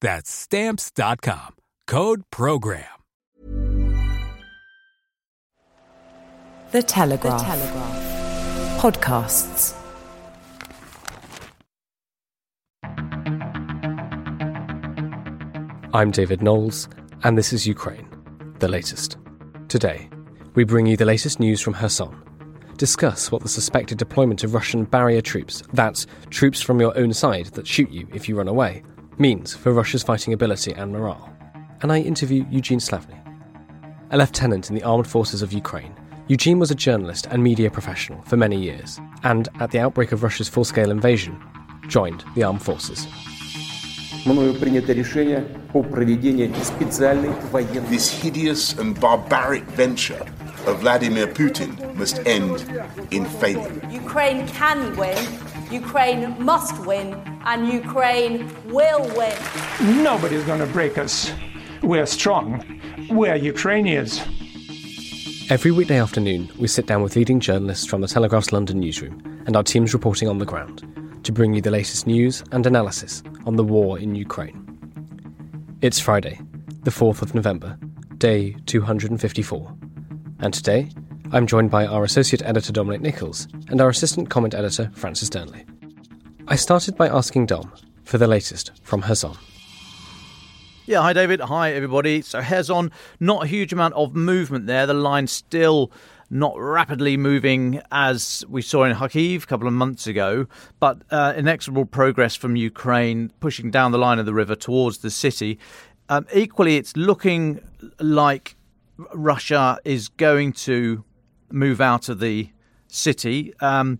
That's Stamps.com. Code PROGRAM. The Telegraph. The Telegraph. Podcasts. I'm David Knowles, and this is Ukraine, the latest. Today, we bring you the latest news from Kherson, discuss what the suspected deployment of Russian barrier troops, that's troops from your own side that shoot you if you run away, means for Russia's fighting ability and morale. And I interview Eugene Slavnyi, a lieutenant in the armed forces of Ukraine. Eugene was a journalist and media professional for many years, and at the outbreak of Russia's full scale invasion, joined the armed forces. This hideous and barbaric venture of Vladimir Putin must end in failure. Ukraine can win, Ukraine must win, and Ukraine will win. Nobody's going to break us. We're strong. We're Ukrainians. Every weekday afternoon, we sit down with leading journalists from the Telegraph's London newsroom and our teams reporting on the ground to bring you the latest news and analysis on the war in Ukraine. It's Friday, the 4th of November, day 254. And today, I'm joined by our associate editor Dominic Nicholls and our assistant comment editor Francis Dearnley. I started by asking Dom for the latest from Kherson. Yeah, hi David. Hi everybody. So Kherson, not a huge amount of movement there. The line still not rapidly moving as we saw in Kharkiv a couple of months ago, but uh, inexorable progress from Ukraine pushing down the line of the river towards the city. Um, equally, it's looking like Russia is going to move out of the city. Um,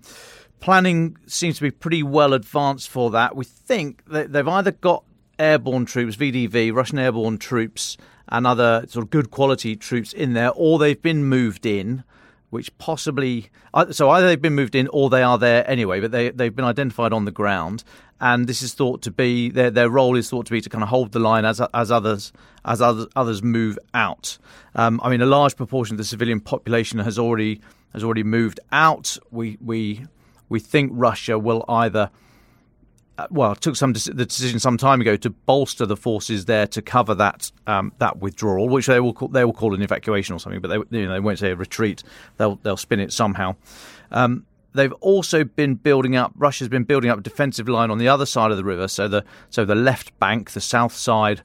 planning seems to be pretty well advanced for that. We think that they've either got airborne troops, VDV, Russian airborne troops, and other sort of good quality troops in there, or they've been moved in, which possibly so either they've been moved in or they are there anyway, but they they've been identified on the ground, and this is thought to be their their role is thought to be to kind of hold the line as as others as others others move out. Um, I mean, a large proportion of the civilian population has already has already moved out. We we we think Russia will either well, took some the decision some time ago to bolster the forces there to cover that um, that withdrawal, which they will call, they will call an evacuation or something, but they you know they won't say a retreat. They'll they'll spin it somehow. Um, they've also been building up. Russia's been building up a defensive line on the other side of the river, so the so the left bank, the south side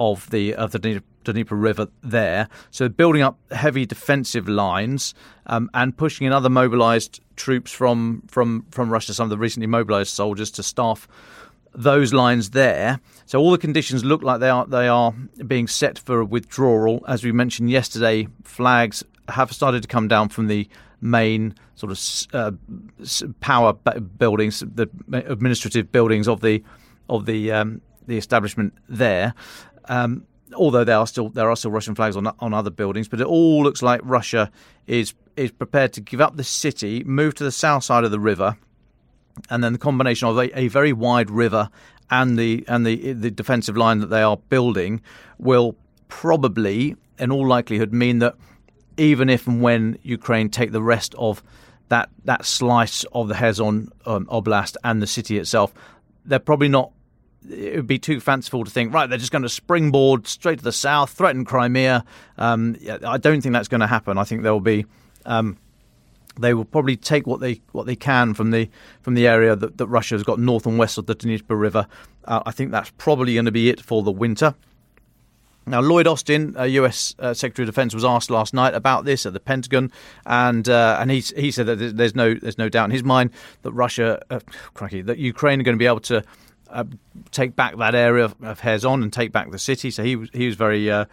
of the of the Dnieper River there. So building up heavy defensive lines um, and pushing in other mobilised troops from from from Russia, some of the recently mobilised soldiers to staff those lines there. So all the conditions look like they are they are being set for a withdrawal. As we mentioned yesterday, flags have started to come down from the main sort of uh, power buildings, the administrative buildings of the of the um, the establishment there. Um, although there are still there are still Russian flags on on other buildings, but it all looks like Russia is is prepared to give up the city, move to the south side of the river, and then the combination of a, a very wide river and the and the the defensive line that they are building will probably, in all likelihood, mean that even if and when Ukraine take the rest of that that slice of the Kherson um, Oblast and the city itself, they're probably not. It would be too fanciful to think, right? They're just going to springboard straight to the south, threaten Crimea. Um, I don't think that's going to happen. I think there will be. Um, they will probably take what they what they can from the from the area that, that Russia has got north and west of the Dnieper River. Uh, I think that's probably going to be it for the winter. Now, Lloyd Austin, uh, U.S. Uh, Secretary of Defense, was asked last night about this at the Pentagon, and uh, and he he said that there's no there's no doubt in his mind that Russia, uh, cracky, that Ukraine are going to be able to uh, take back that area of, of Kherson and take back the city. So he was he was very uh,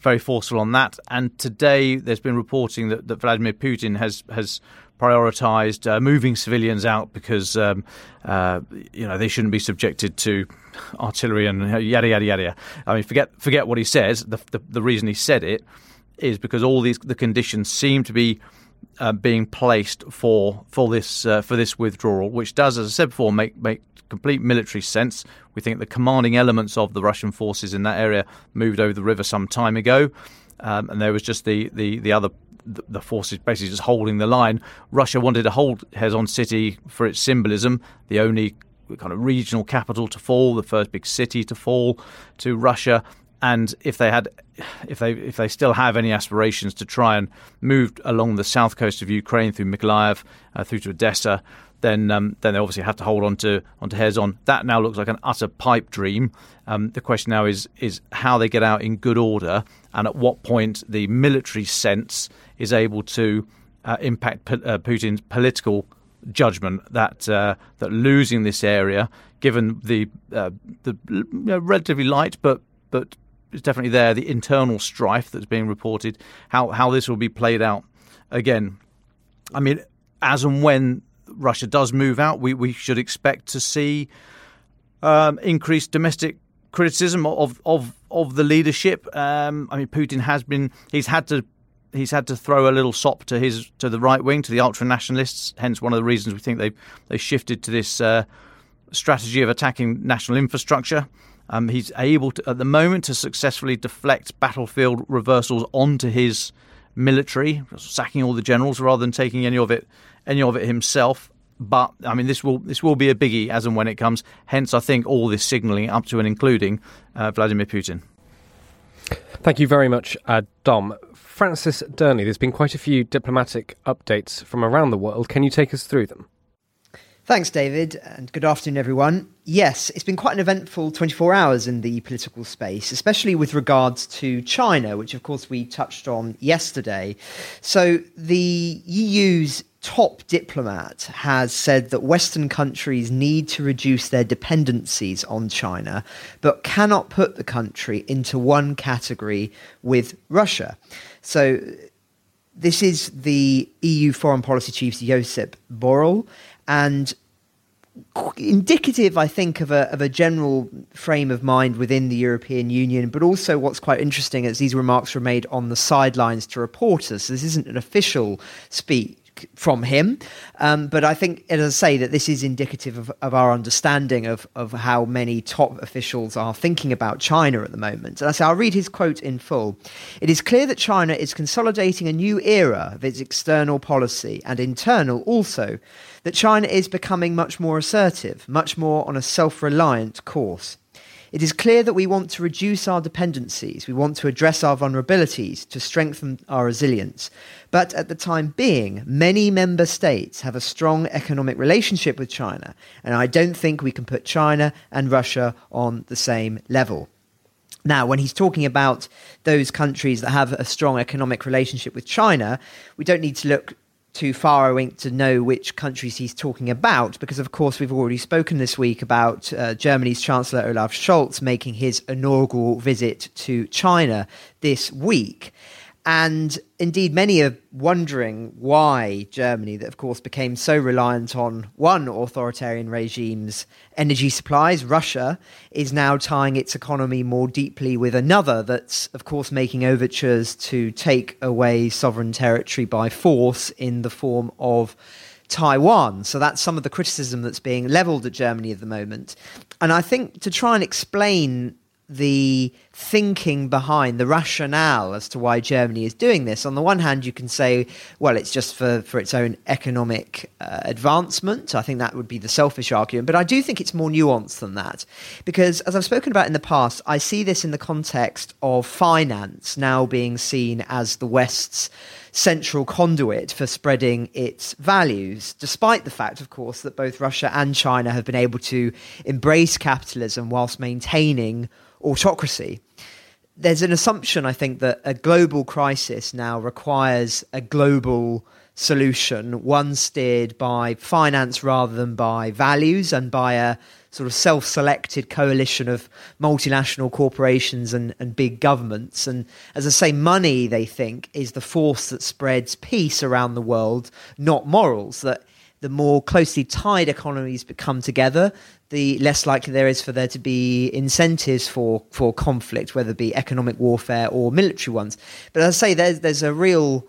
very forceful on that. And today there's been reporting that, that Vladimir Putin has has prioritized uh, moving civilians out because um, uh, you know they shouldn't be subjected to artillery and yada yada yada. I mean, forget forget what he says. The, the, the reason he said it is because all these the conditions seem to be uh, being placed for for this uh, for this withdrawal, which does, as I said before, make make complete military sense. We think the commanding elements of the Russian forces in that area moved over the river some time ago, um, and there was just the the the other the forces basically just holding the line. Russia wanted to hold Kherson City for its symbolism, the only kind of regional capital to fall, the first big city to fall to Russia. And if they had, if they if they still have any aspirations to try and move along the south coast of Ukraine through Mykolaiv uh, through to Odessa, then um, then they obviously have to hold on to onto Kherson. That now looks like an utter pipe dream. Um, the question now is is how they get out in good order, and at what point the military sense is able to uh, impact P- uh, Putin's political judgment that uh, that losing this area, given the uh, the you know, relatively light but but it's definitely there the internal strife that's being reported, how how this will be played out. Again, I mean, as and when Russia does move out, we, we should expect to see um, increased domestic criticism of of of the leadership. Um, I mean, Putin has been he's had to he's had to throw a little sop to his to the right wing to the ultra nationalists. Hence, one of the reasons we think they they shifted to this uh, strategy of attacking national infrastructure. Um, he's able to, at the moment to successfully deflect battlefield reversals onto his military, sacking all the generals rather than taking any of it any of it himself. But I mean, this will this will be a biggie as and when it comes. Hence, I think all this signalling up to and including uh, Vladimir Putin. Thank you very much, uh, Dom. Francis Dearnley, there's been quite a few diplomatic updates from around the world. Can you take us through them? Thanks, David, and good afternoon, everyone. Yes, it's been quite an eventful 24 hours in the political space, especially with regards to China, which, of course, we touched on yesterday. So, the EU's top diplomat has said that Western countries need to reduce their dependencies on China, but cannot put the country into one category with Russia. So, this is the EU foreign policy chief, Josep Borrell and indicative, I think, of a of a general frame of mind within the European Union. But also, what's quite interesting is these remarks were made on the sidelines to reporters. So this isn't an official speech from him. Um, but I think, as I say, that this is indicative of, of our understanding of, of how many top officials are thinking about China at the moment. And I say, I'll read his quote in full. It is clear that China is consolidating a new era of its external policy and internal also, that China is becoming much more assertive, much more on a self reliant course. It is clear that we want to reduce our dependencies, we want to address our vulnerabilities, to strengthen our resilience. But at the time being, many member states have a strong economic relationship with China, and I don't think we can put China and Russia on the same level. Now, when he's talking about those countries that have a strong economic relationship with China, we don't need to look too far away to know which countries he's talking about, because of course we've already spoken this week about uh, Germany's Chancellor Olaf Scholz making his inaugural visit to China this week. And indeed, many are wondering why Germany, that of course became so reliant on one authoritarian regime's energy supplies, Russia, is now tying its economy more deeply with another that's, of course, making overtures to take away sovereign territory by force in the form of Taiwan. So that's some of the criticism that's being leveled at Germany at the moment. And I think to try and explain the thinking behind the rationale as to why Germany is doing this. On the one hand, you can say, well, it's just for, for its own economic uh, advancement. I think that would be the selfish argument. But I do think it's more nuanced than that. Because as I've spoken about in the past, I see this in the context of finance now being seen as the West's central conduit for spreading its values, despite the fact, of course, that both Russia and China have been able to embrace capitalism whilst maintaining autocracy. There's an assumption, I think, that a global crisis now requires a global solution, one steered by finance rather than by values and by a sort of self selected coalition of multinational corporations and, and big governments. And as I say, money, they think, is the force that spreads peace around the world, not morals. That the more closely tied economies become together, the less likely there is for there to be incentives for, for conflict, whether it be economic warfare or military ones. But as I say, there's, there's a real,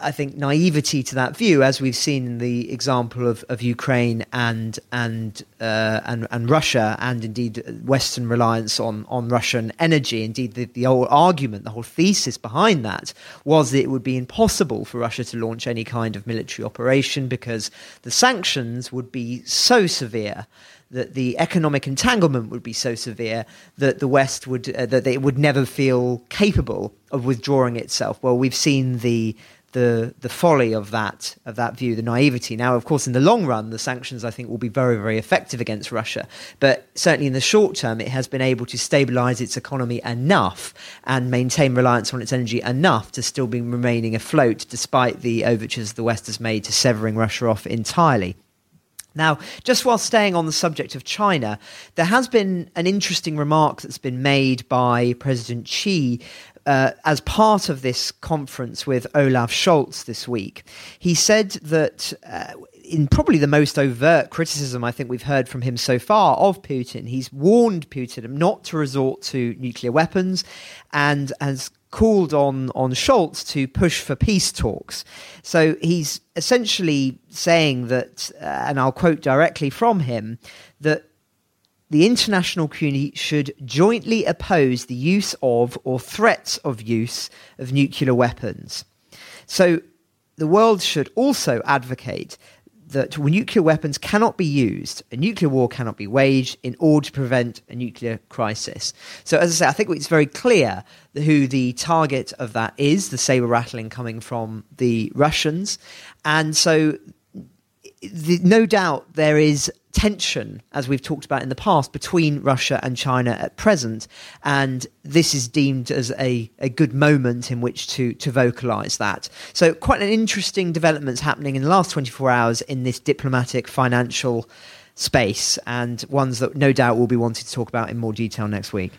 I think, naivety to that view, as we've seen in the example of, of Ukraine and and, uh, and and Russia, and indeed Western reliance on, on Russian energy. Indeed, the, the whole argument, the whole thesis behind that was that it would be impossible for Russia to launch any kind of military operation because the sanctions would be so severe that the economic entanglement would be so severe that the West would uh, that it would never feel capable of withdrawing itself. Well, we've seen the the the folly of that of that view, the naivety. Now, of course, in the long run, the sanctions I think will be very very effective against Russia. But certainly in the short term, it has been able to stabilise its economy enough and maintain reliance on its energy enough to still be remaining afloat, despite the overtures the West has made to severing Russia off entirely. Now, just while staying on the subject of China, there has been an interesting remark that's been made by President Xi uh, as part of this conference with Olaf Scholz this week. He said that. Uh, in probably the most overt criticism I think we've heard from him so far of Putin, he's warned Putin not to resort to nuclear weapons and has called on on Scholz to push for peace talks. So he's essentially saying that, uh, and I'll quote directly from him, that the international community should jointly oppose the use of or threats of use of nuclear weapons. So the world should also advocate that nuclear weapons cannot be used, a nuclear war cannot be waged in order to prevent a nuclear crisis. So, as I say, I think it's very clear who the target of that is the saber rattling coming from the Russians. And so, the, no doubt there is tension, as we've talked about in the past, between Russia and China at present. And this is deemed as a, a good moment in which to, to vocalize that. So, quite an interesting developments happening in the last 24 hours in this diplomatic financial space, and ones that no doubt we'll be wanting to talk about in more detail next week.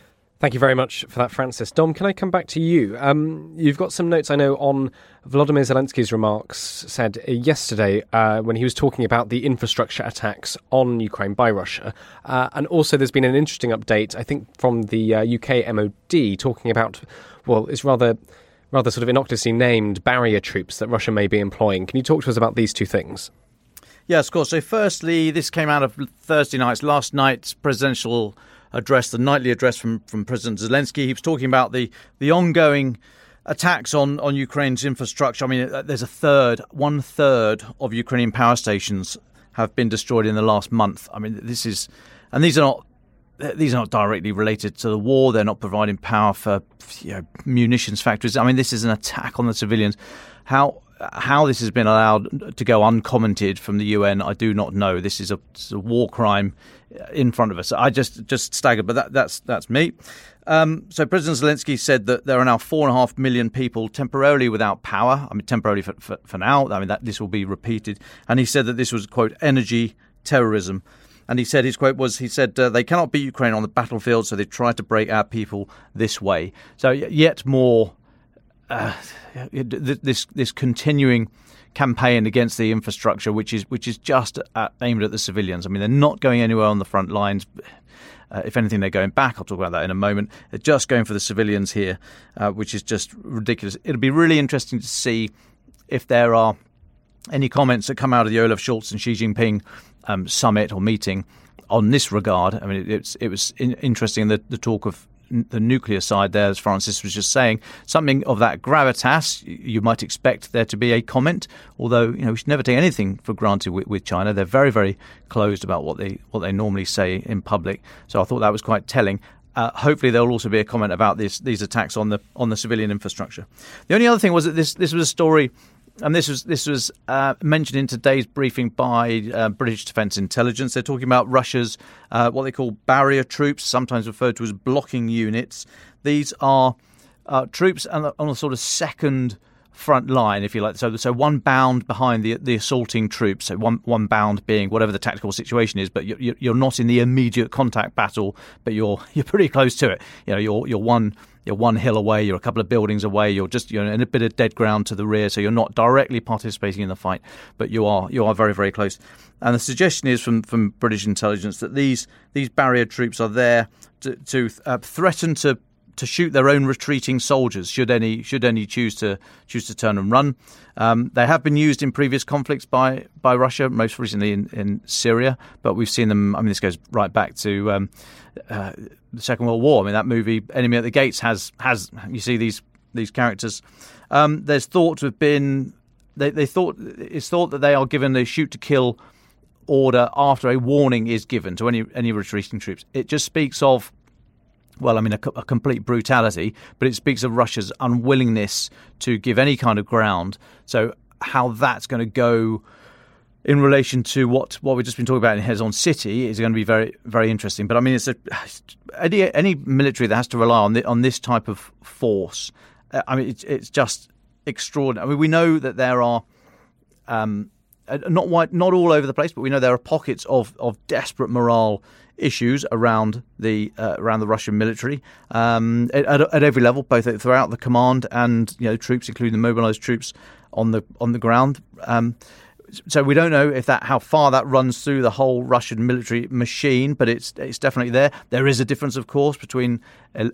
Thank you very much for that, Francis. Dom, can I come back to you? Um, you've got some notes, I know, on Volodymyr Zelensky's remarks said yesterday uh, when he was talking about the infrastructure attacks on Ukraine by Russia. Uh, and also, there's been an interesting update, I think, from the uh, UK MOD talking about, well, it's rather rather sort of innocuously named barrier troops that Russia may be employing. Can you talk to us about these two things? Yes, of course. So, firstly, this came out of Thursday night's last night's presidential address, the nightly address from, from President Zelensky. He was talking about the, the ongoing attacks on, on Ukraine's infrastructure. I mean, uh, there's a third, one third of Ukrainian power stations have been destroyed in the last month. I mean, this is, and these are not. These are not directly related to the war. They're not providing power for you know, munitions factories. I mean, this is an attack on the civilians. How how this has been allowed to go uncommented from the UN, I do not know. This is a, a war crime in front of us. I just just staggered, but that, that's that's me. Um, so President Zelensky said that there are now four and a half million people temporarily without power. I mean, temporarily for, for, for now. I mean, that this will be repeated. And he said that this was quote energy terrorism. And he said his quote was he said uh, they cannot beat Ukraine on the battlefield, so they try to break our people this way. So yet more uh, this this continuing campaign against the infrastructure, which is which is just at, aimed at the civilians. I mean, they're not going anywhere on the front lines. Uh, if anything, they're going back. I'll talk about that in a moment. They're just going for the civilians here, uh, which is just ridiculous. It'll be really interesting to see if there are any comments that come out of the Olaf Scholz and Xi Jinping um, summit or meeting on this regard. I mean, it, it was in, interesting the, the talk of the nuclear side there, as Francis was just saying, something of that gravitas, you might expect there to be a comment. Although you know we should never take anything for granted with, with China. They're very very closed about what they what they normally say in public. So I thought that was quite telling. Uh, hopefully, there will also be a comment about this, these attacks on the on the civilian infrastructure. The only other thing was that this this was a story and this was this was uh, mentioned in today's briefing by uh, British Defence Intelligence. They're talking about Russia's uh, what they call barrier troops, sometimes referred to as blocking units. These are uh, troops on on a sort of second front line, if you like. So, so one bound behind the the assaulting troops. So one one bound being whatever the tactical situation is, but you're, you're not in the immediate contact battle, but you're you're pretty close to it. You know, you're you're one you're one hill away, you're a couple of buildings away, you're just you're in a bit of dead ground to the rear, so you're not directly participating in the fight, but you are you are very very close. And the suggestion is from from British intelligence that these these barrier troops are there to, to uh, threaten to to shoot their own retreating soldiers should any should any choose to choose to turn and run. Um, they have been used in previous conflicts by by Russia, most recently in, in Syria, but we've seen them. I mean, this goes right back to um, uh, the Second World War. I mean, that movie Enemy at the Gates has has you see these these characters. Um, there's thought to have been they, they thought it's thought that they are given the shoot to kill order after a warning is given to any any retreating troops. It just speaks of well, I mean, a, a, complete brutality, but it speaks of Russia's unwillingness to give any kind of ground. So, how that's going to go in relation to what, what we've just been talking about in Kherson City is going to be very very interesting. But I mean, it's a, any any military that has to rely on the, on this type of force. Uh, I mean, it's it's just extraordinary. I mean, we know that there are. Um, uh, not not all over the place, but we know there are pockets of, of desperate morale issues around the uh, around the Russian military um, at, at, every level, both throughout the command and you know troops, including the mobilised troops on the on the ground. Um, so we don't know if that how far that runs through the whole Russian military machine, but it's it's definitely there. There is a difference, of course, between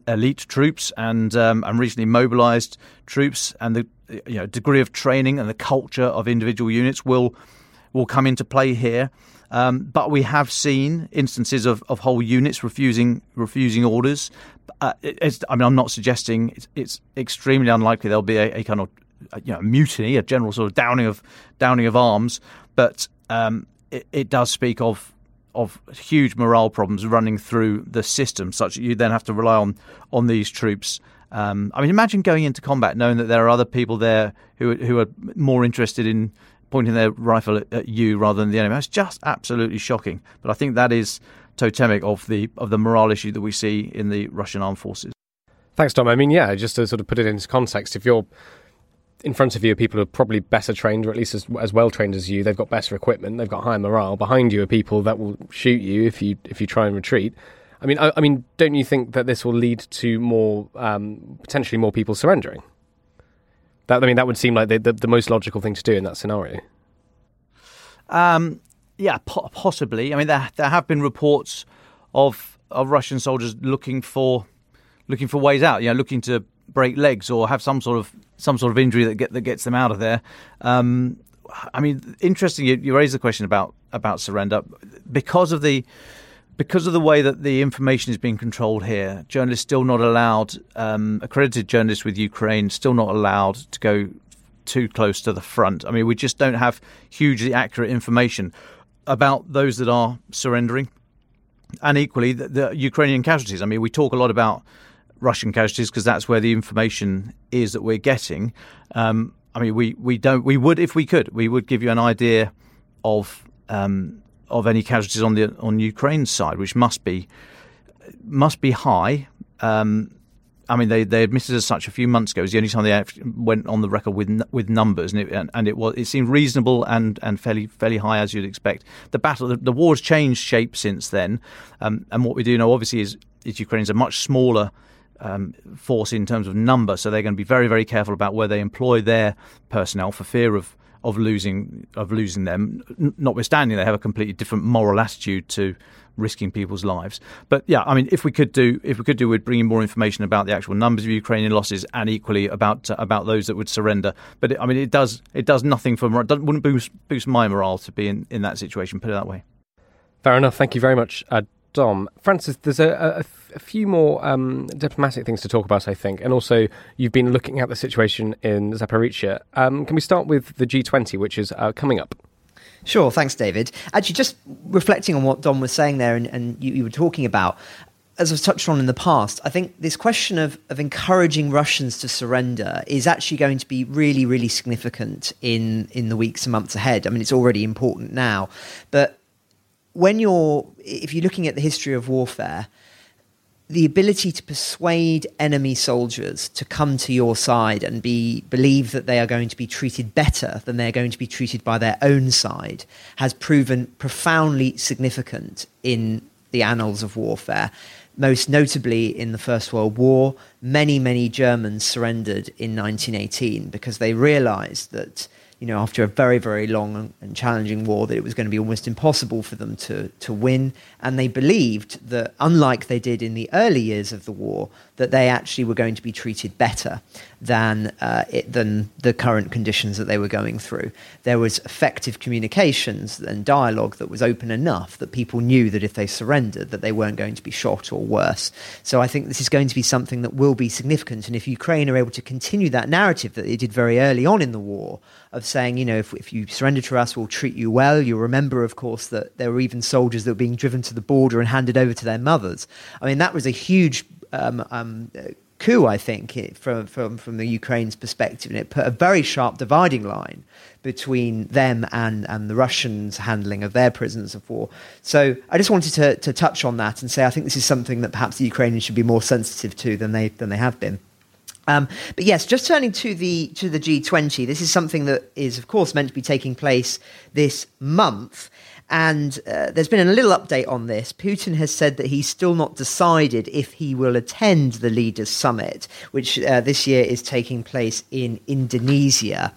elite troops and um, and recently mobilised troops, and the you know degree of training and the culture of individual units will will come into play here. Um, but we have seen instances of, of whole units refusing refusing orders. Uh, I mean, I'm not suggesting it's, it's extremely unlikely there'll be a, a kind of you know mutiny, a general sort of downing of downing of arms, but um, it, it, does speak of of huge morale problems running through the system, such that you then have to rely on on these troops. Um, I mean, imagine going into combat knowing that there are other people there who who are more interested in pointing their rifle at, at you rather than the enemy. It's just absolutely shocking. But I think that is totemic of the of the morale issue that we see in the Russian armed forces. Thanks, Dom. I mean, yeah, just to sort of put it into context, if you're in front of you are people who are probably better trained, or at least as, as well trained as you. They've got better equipment. They've got higher morale. Behind you are people that will shoot you if you if you try and retreat. I mean, I, I mean, don't you think that this will lead to more um, potentially more people surrendering? That I mean, that would seem like the, the, the most logical thing to do in that scenario. Um, yeah, po- possibly. I mean, there there have been reports of of Russian soldiers looking for looking for ways out. You know, looking to break legs or have some sort of some sort of injury that get that gets them out of there. Um, I mean, interesting. You, you raise the question about about surrender because of the because of the way that the information is being controlled here. Journalists still not allowed, um, accredited journalists with Ukraine still not allowed to go too close to the front. I mean, we just don't have hugely accurate information about those that are surrendering, and equally the, the Ukrainian casualties. I mean, we talk a lot about Russian casualties because that's where the information is that we're getting. Um, I mean, we, we don't we would if we could we would give you an idea of um, of any casualties on the on Ukraine's side, which must be must be high. Um, I mean, they, they admitted as such a few months ago. It was the only time they went on the record with with numbers, and it, and it was it seemed reasonable and, and fairly fairly high as you'd expect. The battle, the, the war's changed shape since then, um, and what we do know obviously is is Ukrainians are much smaller um, force in terms of number, so they're going to be very, very careful about where they employ their personnel for fear of of losing of losing them. Notwithstanding, they have a completely different moral attitude to risking people's lives. But yeah, I mean, if we could do if we could do, we'd bring in more information about the actual numbers of Ukrainian losses and equally about uh, about those that would surrender. But it, I mean, it does it does nothing for it wouldn't boost boost my morale to be in, in that situation. Put it that way. Fair enough. Thank you very much, uh, Dom. Francis, there's a, a a few more um, diplomatic things to talk about, I think, and also you've been looking at the situation in Zaporizhia. Um, can we start with the G20, which is uh, coming up? Sure, thanks, David. Actually, just reflecting on what Dom was saying there and, and you, you, were talking about, as I've touched on in the past, I think this question of, of encouraging Russians to surrender is actually going to be really, really significant in, in the weeks and months ahead. I mean, it's already important now. But when you're, if you're looking at the history of warfare, the ability to persuade enemy soldiers to come to your side and be believe that they are going to be treated better than they're going to be treated by their own side has proven profoundly significant in the annals of warfare. Most notably in the First World War, many, many Germans surrendered in 1918 because they realized that you know, after a very, very long and challenging war, that it was going to be almost impossible for them to, to win. And they believed that, unlike they did in the early years of the war, that they actually were going to be treated better than, uh, it, than the current conditions that they were going through. There was effective communications and dialogue that was open enough that people knew that if they surrendered, that they weren't going to be shot or worse. So I think this is going to be something that will be significant. And if Ukraine are able to continue that narrative that they did very early on in the war, of saying, you know, if, if you surrender to us, we'll treat you well. You'll remember, of course, that there were even soldiers that were being driven to the border and handed over to their mothers. I mean, that was a huge um, um, coup, I think, from, from, from the Ukraine's perspective. And it put a very sharp dividing line between them and, and the Russians' handling of their prisoners of war. So I just wanted to, to touch on that and say I think this is something that perhaps the Ukrainians should be more sensitive to than they, than they have been. Um, but yes, just turning to the to the G20, this is something that is, of course, meant to be taking place this month. And uh, there's been a little update on this. Putin has said that he's still not decided if he will attend the Leaders Summit, which uh, this year is taking place in Indonesia.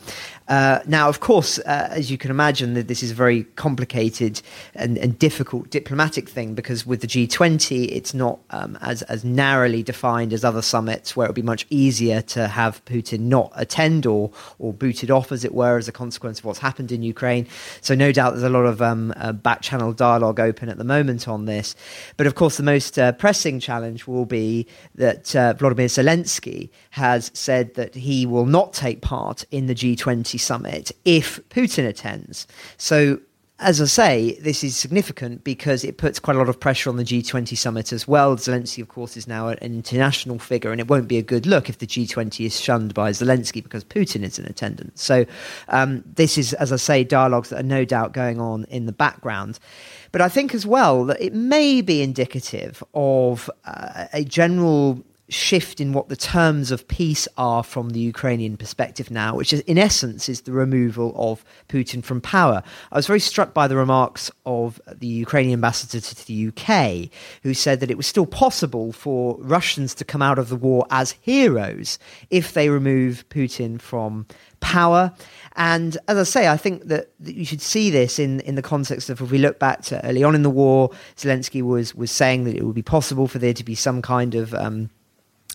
Uh, now, of course, uh, as you can imagine, that this is a very complicated and, and, difficult diplomatic thing because with the G20, it's not um, as as narrowly defined as other summits, where it would be much easier to have Putin not attend or or booted off, as it were, as a consequence of what's happened in Ukraine. So, no doubt, there's a lot of um, uh, back channel dialogue open at the moment on this. But of course, the most uh, pressing challenge will be that uh, Vladimir Zelensky has said that he will not take part in the G20 summit if Putin attends. So as I say, this is significant because it puts quite a lot of pressure on the G20 summit as well. Zelensky, of course, is now an international figure, and it won't be a good look if the G20 is shunned by Zelensky because Putin is in attendance. So, um, this is, as I say, dialogues that are no doubt going on in the background. But I think as well that it may be indicative of uh, a general shift in what the terms of peace are from the Ukrainian perspective now, which is in essence is the removal of Putin from power. I was very struck by the remarks of the Ukrainian ambassador to the UK, who said that it was still possible for Russians to come out of the war as heroes if they remove Putin from power. And as I say, I think that, that, you should see this in, in the context of if we look back to early on in the war, Zelensky was was saying that it would be possible for there to be some kind of um,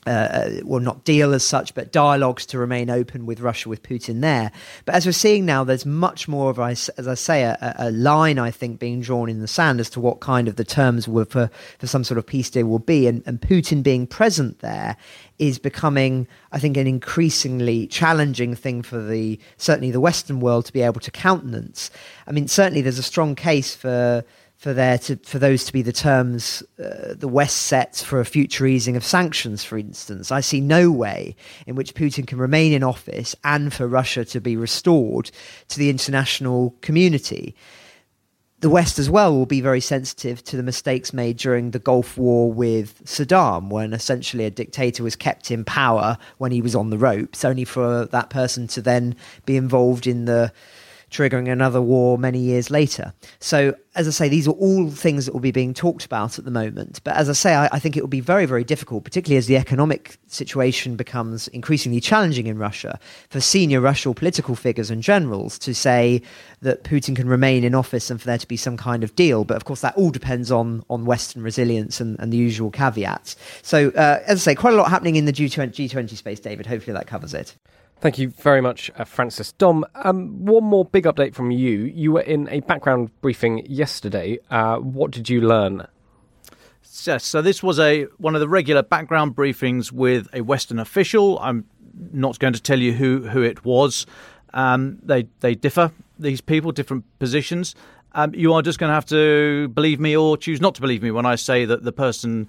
uh, well, not deal as such, but dialogues to remain open with Russia, with Putin there. But as we're seeing now, there's much more of, as I say, a, a line, I think, being drawn in the sand as to what kind of the terms were for, for some sort of peace deal will be. And, and Putin being present there is becoming, I think, an increasingly challenging thing for the certainly the Western world to be able to countenance. I mean, certainly there's a strong case for for there to for those to be the terms uh, the West sets for a future easing of sanctions, for instance. I see no way in which Putin can remain in office and for Russia to be restored to the international community. The West as well will be very sensitive to the mistakes made during the Gulf War with Saddam, when essentially a dictator was kept in power when he was on the ropes, only for that person to then be involved in the triggering another war many years later. So, as I say, these are all things that will be being talked about at the moment. But as I say, I, I think it will be very, very difficult, particularly as the economic situation becomes increasingly challenging in Russia, for senior Russian political figures and generals to say that Putin can remain in office and for there to be some kind of deal. But of course, that all depends on, on Western resilience and, and the usual caveats. So, uh, as I say, quite a lot happening in the G20, G20 space, David. Hopefully, that covers it. Thank you very much, uh, Francis. Dom, um, one more big update from you. You were in a background briefing yesterday. Uh, what did you learn? Yes, so this was a one of the regular background briefings with a Western official. I'm not going to tell you who, who it was. Um, they they differ. These people, different positions. Um, you are just going to have to believe me or choose not to believe me when I say that the person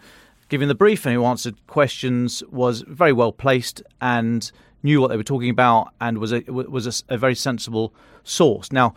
giving the briefing who answered questions was very well placed and knew what they were talking about and was a, was a, a very sensible source. Now,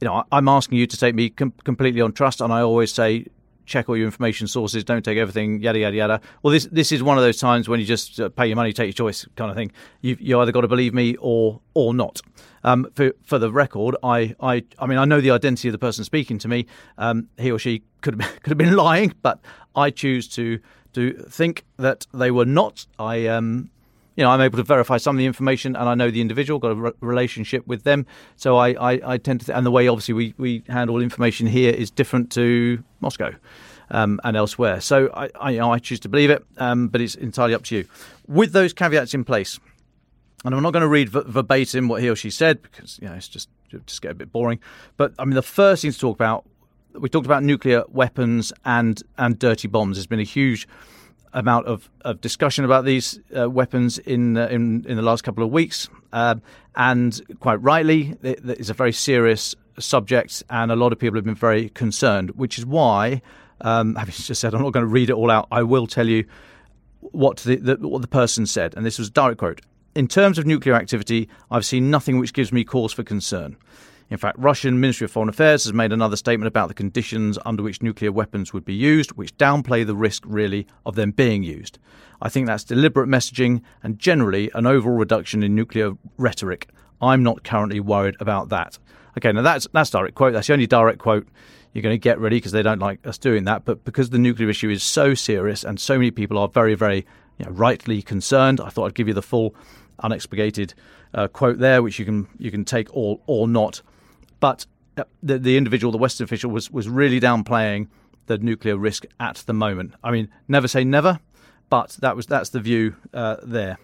you know, I'm asking you to take me com- completely on trust, and I always say check all your information sources, don't take everything, yada yada yada. Well, this this is one of those times when you just uh, pay your money, take your choice, kind of thing. You you either got to believe me or or not. Um, for for the record, I, I I mean I know the identity of the person speaking to me. Um, he or she could have could have been lying, but I choose to to think that they were not. I um you know, I'm able to verify some of the information, and I know the individual, got a re- relationship with them. So I, I, I tend to, th- and the way obviously we, we handle information here is different to Moscow um, and elsewhere. So I, I, you know, I, choose to believe it, um, but it's entirely up to you. With those caveats in place, and I'm not going to read verbatim what he or she said because you know it's just just get a bit boring. But I mean, the first thing to talk about, we talked about nuclear weapons and and dirty bombs. There's been a huge amount of, of discussion about these uh, weapons in, uh, in in the last couple of weeks, uh, and quite rightly, it, it's a very serious subject, and a lot of people have been very concerned. Which is why, um, having just said, I'm not going to read it all out. I will tell you what the, the what the person said, and this was a direct quote. In terms of nuclear activity, I've seen nothing which gives me cause for concern. In fact, Russian Ministry of Foreign Affairs has made another statement about the conditions under which nuclear weapons would be used, which downplay the risk, really, of them being used. I think that's deliberate messaging and generally an overall reduction in nuclear rhetoric. I'm not currently worried about that. Okay, now that's that's direct quote. That's the only direct quote you're going to get ready because they don't like us doing that. But because the nuclear issue is so serious and so many people are very, very you know, rightly concerned, I thought I'd give you the full unexpurgated uh, quote there, which you can you can take all or not. But uh, the, the individual, the Western official, was, was really downplaying the nuclear risk at the moment. I mean, never say never, but that was that's the view uh, there.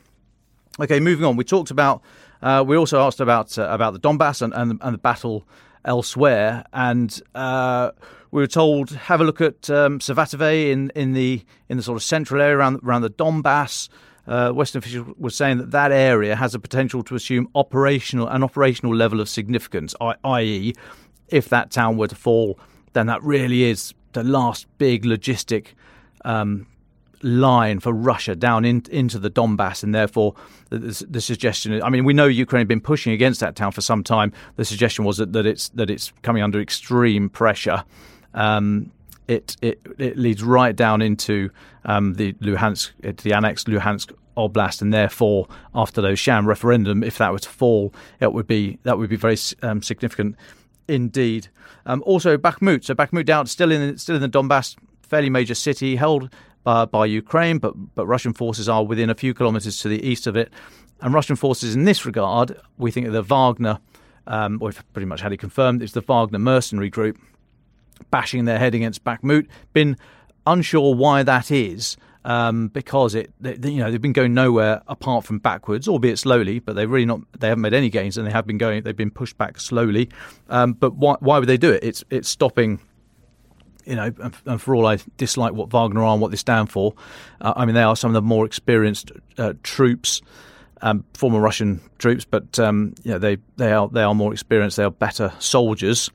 Okay, moving on. We talked about. Uh, we also asked about uh, about the Donbass and, and, and the battle elsewhere, and uh, we were told have a look at um, Svatove in, in the in the sort of central area around around the Donbass uh, Western officials were saying that that area has a potential to assume operational an operational level of significance, i.e., if that town were to fall, then that really is the last big logistic um, line for Russia down in, into the Donbass, and therefore the, the, suggestion. I mean, we know Ukraine had been pushing against that town for some time. The suggestion was that, that it's that it's coming under extreme pressure. Um, it, it it leads right down into um, the Luhansk, the annexed Luhansk Oblast, and therefore, after those sham referendum, if that were to fall, it would be that would be very um, significant indeed. Um, also, Bakhmut. So Bakhmut down still in still in the Donbass, fairly major city held by, by Ukraine, but but Russian forces are within a few kilometres to the east of it. And Russian forces, in this regard, we think of the Wagner. Um, we've pretty much had it confirmed. It's the Wagner mercenary group bashing their head against Bakhmut. Been unsure why that is um, because it, they, you know, they've been going nowhere apart from backwards, albeit slowly. But they've really not, they haven't made any gains, and they have been going, they've been pushed back slowly. Um, but why, why would they do it? It's it's stopping. You know, and for all I dislike what Wagner are and what they stand for, uh, I mean they are some of the more experienced uh, troops. Um, former Russian troops, but um, you know, they they are they are more experienced. They are better soldiers.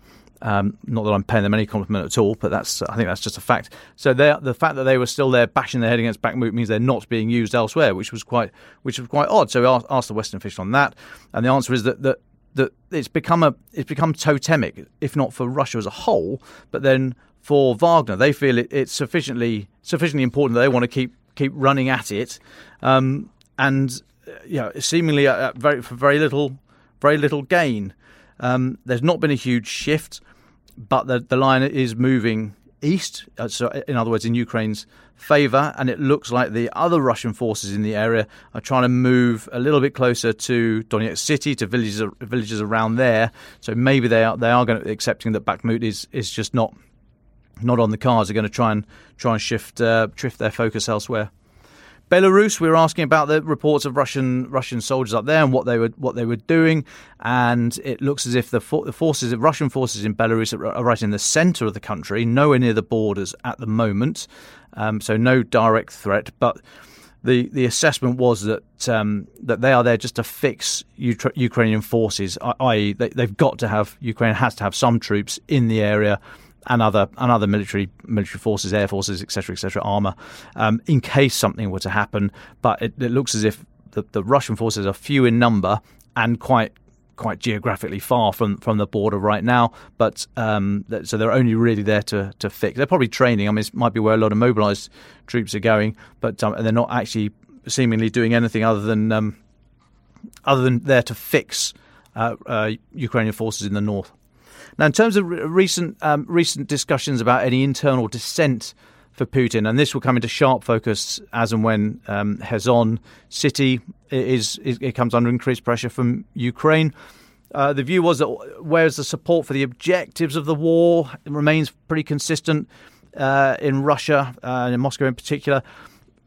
Um, not that I'm paying them any compliment at all, but that's I think that's just a fact. So the fact that they were still there bashing their head against Bakhmut means they're not being used elsewhere, which was quite which was quite odd. So we asked, asked the Western official on that, and the answer is that that that it's become a it's become totemic, if not for Russia as a whole, but then for Wagner, they feel it, it's sufficiently sufficiently important that they want to keep keep running at it, um, and you know, seemingly at very for very little very little gain. Um, there's not been a huge shift, but the, the line is moving east, uh, so in other words, in Ukraine's favour, and it looks like the other Russian forces in the area are trying to move a little bit closer to Donetsk city, to villages villages around there. So maybe they are they are going to be accepting that Bakhmut is is just not not on the cards. They're going to try and try and shift uh, shift their focus elsewhere. Belarus, we were asking about the reports of Russian Russian soldiers up there and what they were what they were doing, and it looks as if the, for, the forces, the Russian forces in Belarus, are, right in the centre of the country, nowhere near the borders at the moment, um, so no direct threat. But the the assessment was that um, that they are there just to fix Ukrainian forces, i.e., they, they've got to have Ukraine has to have some troops in the area and other and other military military forces, air forces, etc., etc., armor, um, in case something were to happen. But it, it looks as if the, the, Russian forces are few in number and quite quite geographically far from, from the border right now. But um, so they're only really there to to fix. They're probably training. I mean, it might be where a lot of mobilised troops are going, but um, they're not actually seemingly doing anything other than um, other than there to fix uh, uh, Ukrainian forces in the north. Now, in terms of re- recent um, recent discussions about any internal dissent for Putin, and this will come into sharp focus as and when um, Kherson city is, is, it comes under increased pressure from Ukraine. Uh, the view was that whereas the support for the objectives of the war remains pretty consistent uh, in Russia, uh, in Moscow in particular,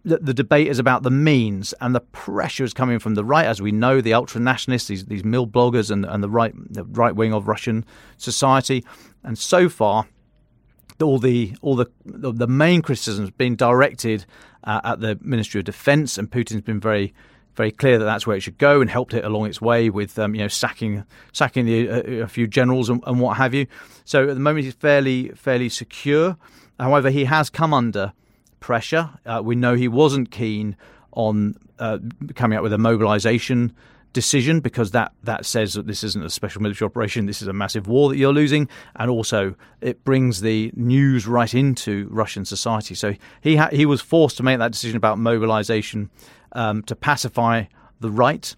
the, the, debate is about the means and the pressure is coming from the right, as we know, the ultra nationalists, these, these milbloggers, and, and the right the right wing of Russian society. And so far, all the all the the main criticisms being directed uh, at the Ministry of Defence, and Putin's been very very clear that that's where it should go, and helped it along its way with um, you know sacking sacking the, uh, a few generals and, and what have you. So at the moment he's fairly fairly secure. However, he has come under pressure. Uh, we know he wasn't keen on uh, coming up with a mobilisation decision because that that says that this isn't a special military operation. This is a massive war that you're losing, and also it brings the news right into Russian society. So he ha- he was forced to make that decision about mobilisation um, to pacify the right.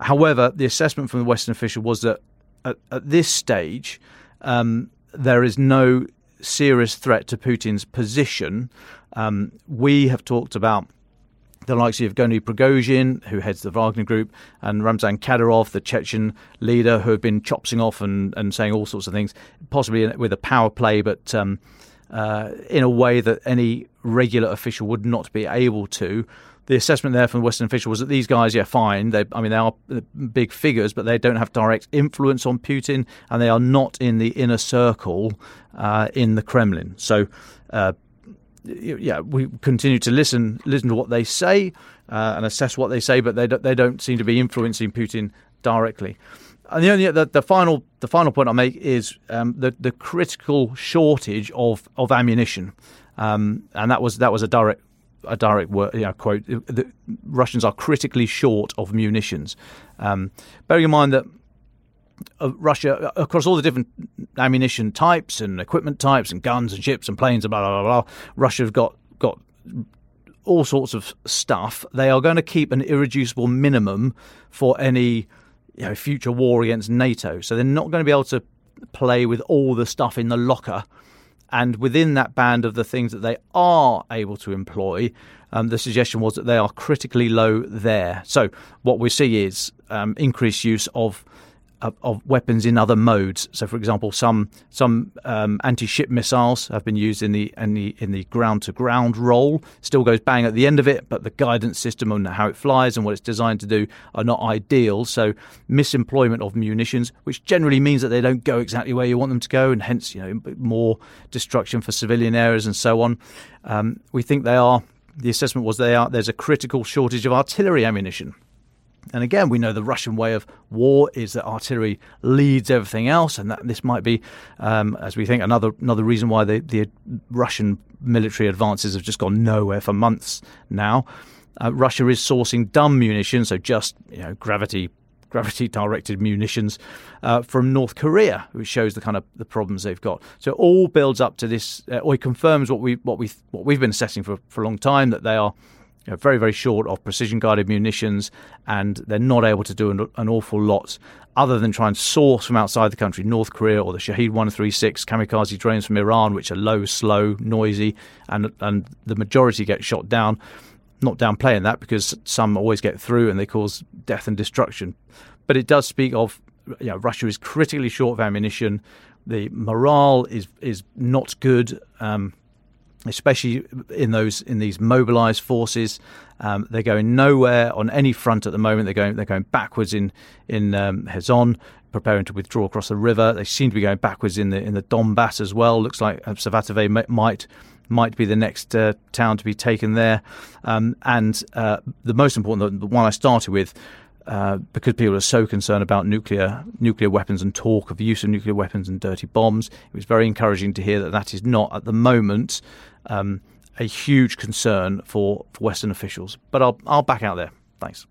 However, the assessment from the Western official was that at, at this stage um, there is no serious threat to Putin's position um, we have talked about the likes of Yevgeny Prigozhin, who heads the Wagner Group, and Ramzan Kadyrov, the Chechen leader, who have been chopsing off and, and saying all sorts of things, possibly with a power play, but um, uh, in a way that any regular official would not be able to. The assessment there from the Western official was that these guys, yeah, fine. They, I mean, they are big figures, but they don't have direct influence on Putin, and they are not in the inner circle uh, in the Kremlin. So uh, yeah, we continue to listen listen to what they say uh, and assess what they say, but they don't, they don't seem to be influencing Putin directly. And the only the, the final the final point I make is um, the the critical shortage of of ammunition, um, and that was that was a direct a direct word, you know, quote. The Russians are critically short of munitions. Um, bearing in mind that Russia across all the different ammunition types and equipment types and guns and ships and planes and blah blah blah. blah Russia's got got all sorts of stuff. They are going to keep an irreducible minimum for any you know, future war against NATO. So they're not going to be able to play with all the stuff in the locker. And within that band of the things that they are able to employ, um, the suggestion was that they are critically low there. So what we see is um, increased use of of, of, weapons in other modes. So, for example, some some um, anti-ship missiles have been used in the in the in the ground-to-ground role. Still goes bang at the end of it, but the guidance system and how it flies and what it's designed to do are not ideal. So, misemployment of munitions, which generally means that they don't go exactly where you want them to go, and hence you know more destruction for civilian areas and so on. Um, we think they are. The assessment was they are. There's a critical shortage of artillery ammunition. And again, we know the Russian way of war is that artillery leads everything else, and that this might be, um, as we think, another another reason why the, the Russian military advances have just gone nowhere for months now. Uh, Russia is sourcing dumb munitions, so just you know gravity gravity directed munitions uh, from North Korea, which shows the kind of the problems they've got. So it all builds up to this, uh, or it confirms what we what we what we've been assessing for for a long time that they are you know, very, very short of precision guided munitions, and they're not able to do an, an, awful lot other than try and source from outside the country, North Korea or the Shahed 136 kamikaze drones from Iran, which are low, slow, noisy, and, and the majority get shot down. Not downplaying that because some always get through and they cause death and destruction. But it does speak of you know, Russia is critically short of ammunition. The morale is is not good. Um, especially in those in these mobilised forces. Um, they're going nowhere on any front at the moment. They're going they're going backwards in in um, Kherson, preparing to withdraw across the river. They seem to be going backwards in the in the Donbass as well. Looks like uh, Svatove might might be the next uh, town to be taken there. Um, and uh, the most important, the one I started with, uh, because people are so concerned about nuclear nuclear weapons and talk of the use of nuclear weapons and dirty bombs, it was very encouraging to hear that that is not at the moment um, a huge concern for, for Western officials. But I'll I'll back out there. Thanks.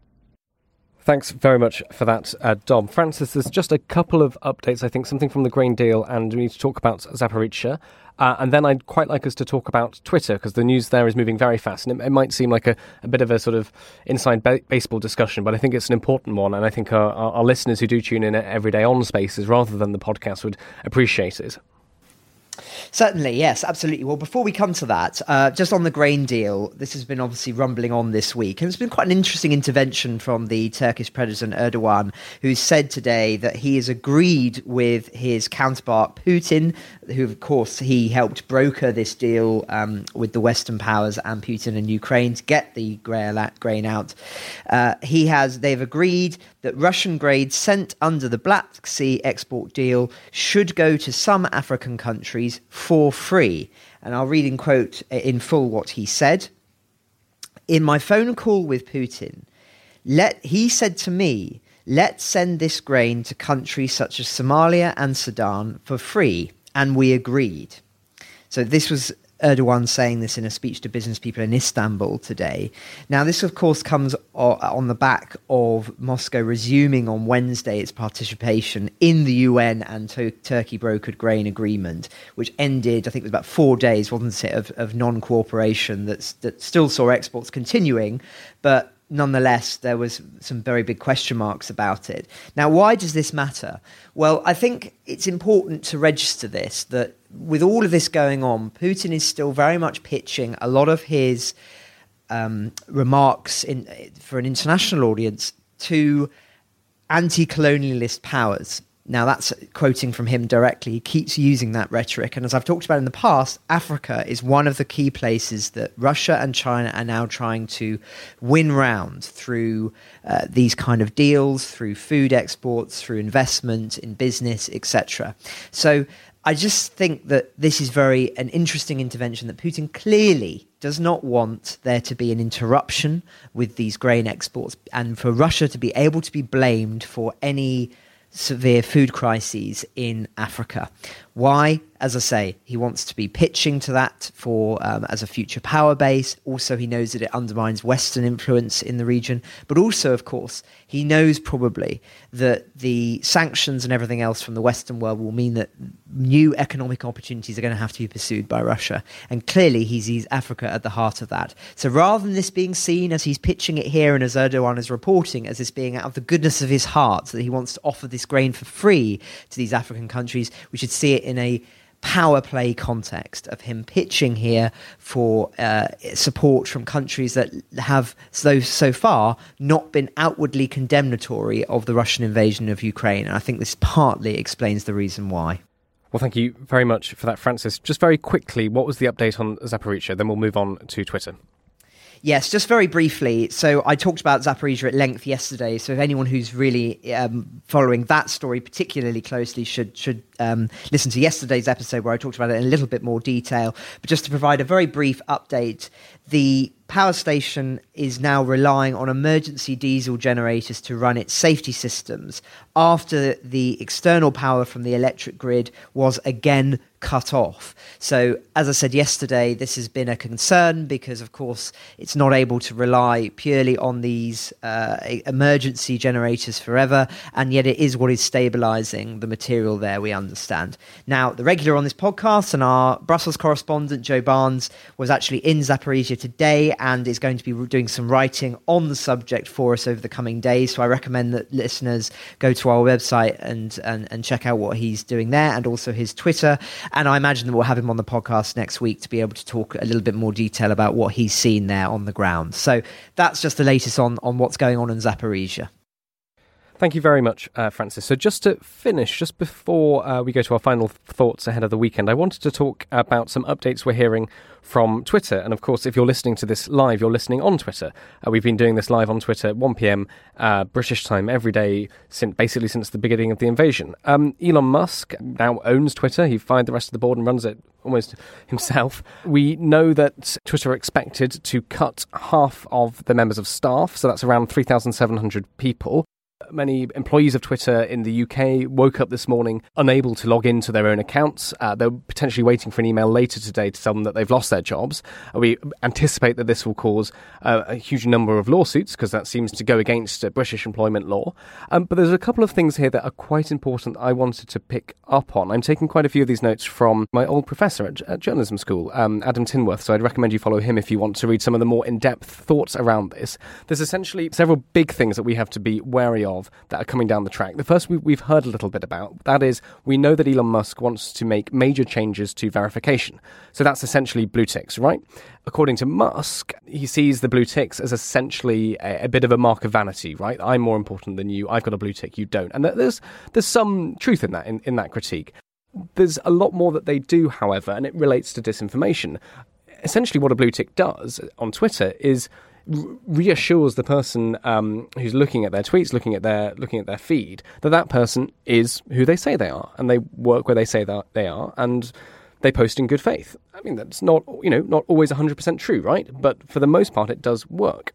Thanks very much for that, uh, Dom. Francis, there's just a couple of updates, I think, something from the grain deal, and we need to talk about Zaporizhzhia. Uh, and then I'd quite like us to talk about Twitter, because the news there is moving very fast. And it, it might seem like a, a, bit of a sort of inside ba- baseball discussion, but I think it's an important one. And I think our, our, our listeners who do tune in every day on Spaces rather than the podcast would appreciate it. Certainly, yes, absolutely. Well, before we come to that, uh, just on the grain deal, this has been obviously rumbling on this week, and it's been quite an interesting intervention from the Turkish President Erdogan, who said today that he has agreed with his counterpart Putin, who, of course, he helped broker this deal um, with the Western powers and Putin and Ukraine to get the grain out. Uh, he has, they've agreed that Russian grain sent under the Black Sea export deal should go to some African countries for free. And I'll read in quote in full what he said. In my phone call with Putin, let he said to me, let's send this grain to countries such as Somalia and Sudan for free. And we agreed. So this was Erdogan saying this in a speech to business people in Istanbul today. Now, this, of course, comes on the back of Moscow resuming on Wednesday its participation in the UN and to- Turkey brokered grain agreement, which ended, I think it was about four days, wasn't it, of, of non cooperation that still saw exports continuing, but nonetheless, there was some very big question marks about it. Now, why does this matter? Well, I think it's important to register this that with all of this going on, Putin is still very much pitching a lot of his um, remarks in, for an international audience to anti-colonialist powers. Now, that's quoting from him directly. He keeps using that rhetoric. And as I've talked about in the past, Africa is one of the key places that Russia and China are now trying to win round through uh, these kind of deals, through food exports, through investment in business, etc. So I just think that this is very an interesting intervention that Putin clearly does not want there to be an interruption with these grain exports and for Russia to be able to be blamed for any severe food crises in Africa. Why? As I say, he wants to be pitching to that for um, as a future power base. Also, he knows that it undermines Western influence in the region. But also, of course, he knows probably that the sanctions and everything else from the Western world will mean that new economic opportunities are going to have to be pursued by Russia. And clearly, he sees Africa at the heart of that. So rather than this being seen as he's pitching it here and as Erdogan is reporting, as this being out of the goodness of his heart, that he wants to offer this grain for free to these African countries, we should see it in a power play context of him pitching here for uh, support from countries that have so so far not been outwardly condemnatory of the Russian invasion of Ukraine. And I think this partly explains the reason why. Well, thank you very much for that, Francis. Just very quickly, what was the update on Zaporizhzhia? Then we'll move on to Twitter. Yes, just very briefly. So I talked about Zaporizhia at length yesterday. So if anyone who's really um, following that story particularly closely should should um, listen to yesterday's episode where I talked about it in a little bit more detail. But just to provide a very brief update, the power station is now relying on emergency diesel generators to run its safety systems after the external power from the electric grid was again cut off. So, as I said yesterday, this has been a concern because, of course, it's not able to rely purely on these uh, emergency generators forever, and yet it is what is stabilizing the material there, we understand. Now, the regular on this podcast and our Brussels correspondent, Joe Barnes, was actually in Zaporizhia today and is going to be doing some writing on the subject for us over the coming days. So, I recommend that listeners go to our website and, and, and check out what he's doing there and also his Twitter. And I imagine that we'll have him on the podcast next week to be able to talk a little bit more detail about what he's seen there on the ground. So that's just the latest on, on what's going on in Zaporizhzhia. Thank you very much, uh, Francis. So, just to finish, just before uh, we go to our final thoughts ahead of the weekend, I wanted to talk about some updates we're hearing from Twitter. And of course, if you're listening to this live, you're listening on Twitter. Uh, we've been doing this live on Twitter at 1 p.m. Uh, British time every day, since basically since the beginning of the invasion. Um, Elon Musk now owns Twitter. He fired the rest of the board and runs it almost himself. We know that Twitter are expected to cut half of the members of staff, so that's around 3,700 people many employees of Twitter in the UK woke up this morning unable to log into their own accounts. Uh, they're potentially waiting for an email later today to tell them that they've lost their jobs. We anticipate that this will cause uh, a huge number of lawsuits because that seems to go against uh, British employment law. Um, but there's a couple of things here that are quite important I wanted to pick up on. I'm taking quite a few of these notes from my old professor at, at journalism school, um, Adam Tinworth, so I'd recommend you follow him if you want to read some of the more in depth thoughts around this. There's essentially several big things that we have to be wary of of that are coming down the track. The first we, have heard a little bit about that is we know that Elon Musk wants to make major changes to verification. So that's essentially blue ticks, right? According to Musk, he sees the blue ticks as essentially a, a bit of a mark of vanity, right? I'm more important than you. I've got a blue tick, you don't. And there's there's some truth in that in, in that critique. There's a lot more that they do, however, and it relates to disinformation. Essentially, what a blue tick does on Twitter is reassures the person um, who's looking at their tweets, looking at their looking at their feed, that that person is who they say they are, and they work where they say that they are, and they post in good faith. I mean, that's not you know not always hundred percent true, right? But for the most part, it does work.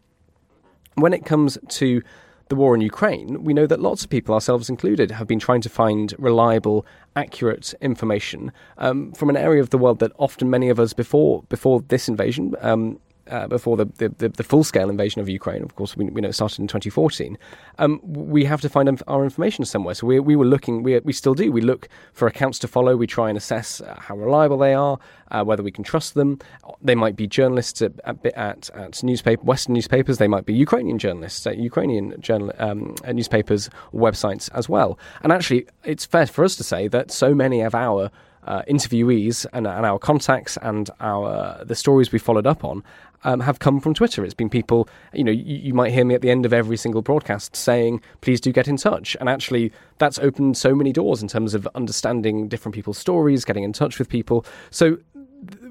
When it comes to the war in Ukraine, we know that lots of people, ourselves included, have been trying to find reliable, accurate information um, from an area of the world that often many of us before before this invasion um, uh, before the, the, the full scale invasion of Ukraine, of course, we, we know it started in 2014, um, we have to find our information somewhere. So we, we were looking, we, we still do, we look for accounts to follow, we try and assess uh, how reliable they are, uh, whether we can trust them. They might be journalists at, at, at, newspaper, Western newspapers, they might be Ukrainian journalists at Ukrainian journal, um, at newspapers, websites as well. And actually, it's fair for us to say that so many of our uh, interviewees and, and, our contacts and our the stories we followed up on um, have come from Twitter. It's been people, you know, you, you, might hear me at the end of every single broadcast saying, please do get in touch. And actually, that's opened so many doors in terms of understanding different people's stories, getting in touch with people. So,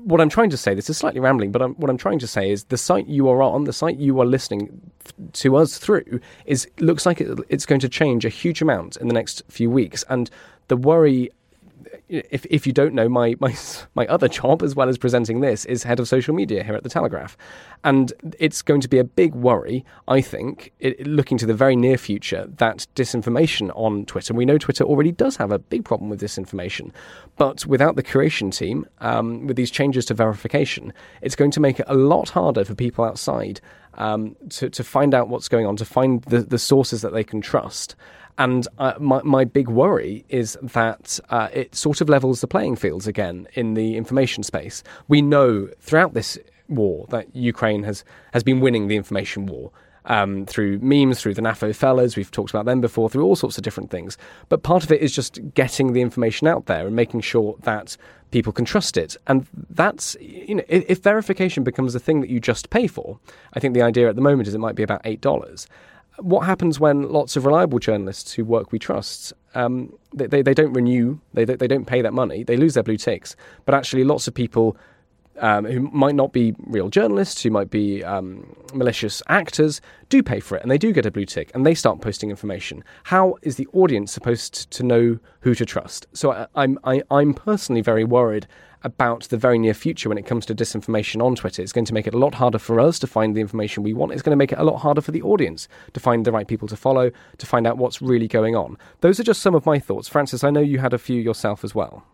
what I'm trying to say, this is slightly rambling, but I'm, what I'm trying to say is the site you are on, the site you are listening to us through, is looks like it, it's going to change a huge amount in the next few weeks. And the worry if if you don't know, my my my other job as well as presenting this is head of social media here at the Telegraph, and it's going to be a big worry, I think, it, looking to the very near future, that disinformation on Twitter. We know Twitter already does have a big problem with disinformation, but without the curation team, um, with these changes to verification, it's going to make it a lot harder for people outside um, to to find out what's going on, to find the the sources that they can trust. And uh, my, my big worry is that uh, it sort of levels the playing fields again in the information space. We know throughout this war that Ukraine has, has been winning the information war. Um, through memes, through the NAFO fellas, we've talked about them before, through all sorts of different things. But part of it is just getting the information out there and making sure that people can trust it. And that's, you know, if, if verification becomes a thing that you just pay for, I think the idea at the moment is it might be about $8 what happens when lots of reliable journalists who work we trust um, they, they, they, don't renew they, they don't pay that money they lose their blue ticks. But actually lots of people um, who might not be real journalists who might be um, malicious actors do pay for it and they do get a blue tick and they start posting information. How is the audience supposed to know who to trust? So I, am i am personally very worried about the very near future when it comes to disinformation on Twitter. It's going to make it a lot harder for us to find the information we want. It's going to make it a lot harder for the audience to find the right people to follow, to find out what's really going on. Those are just some of my thoughts. Francis, I know you had a few yourself as well.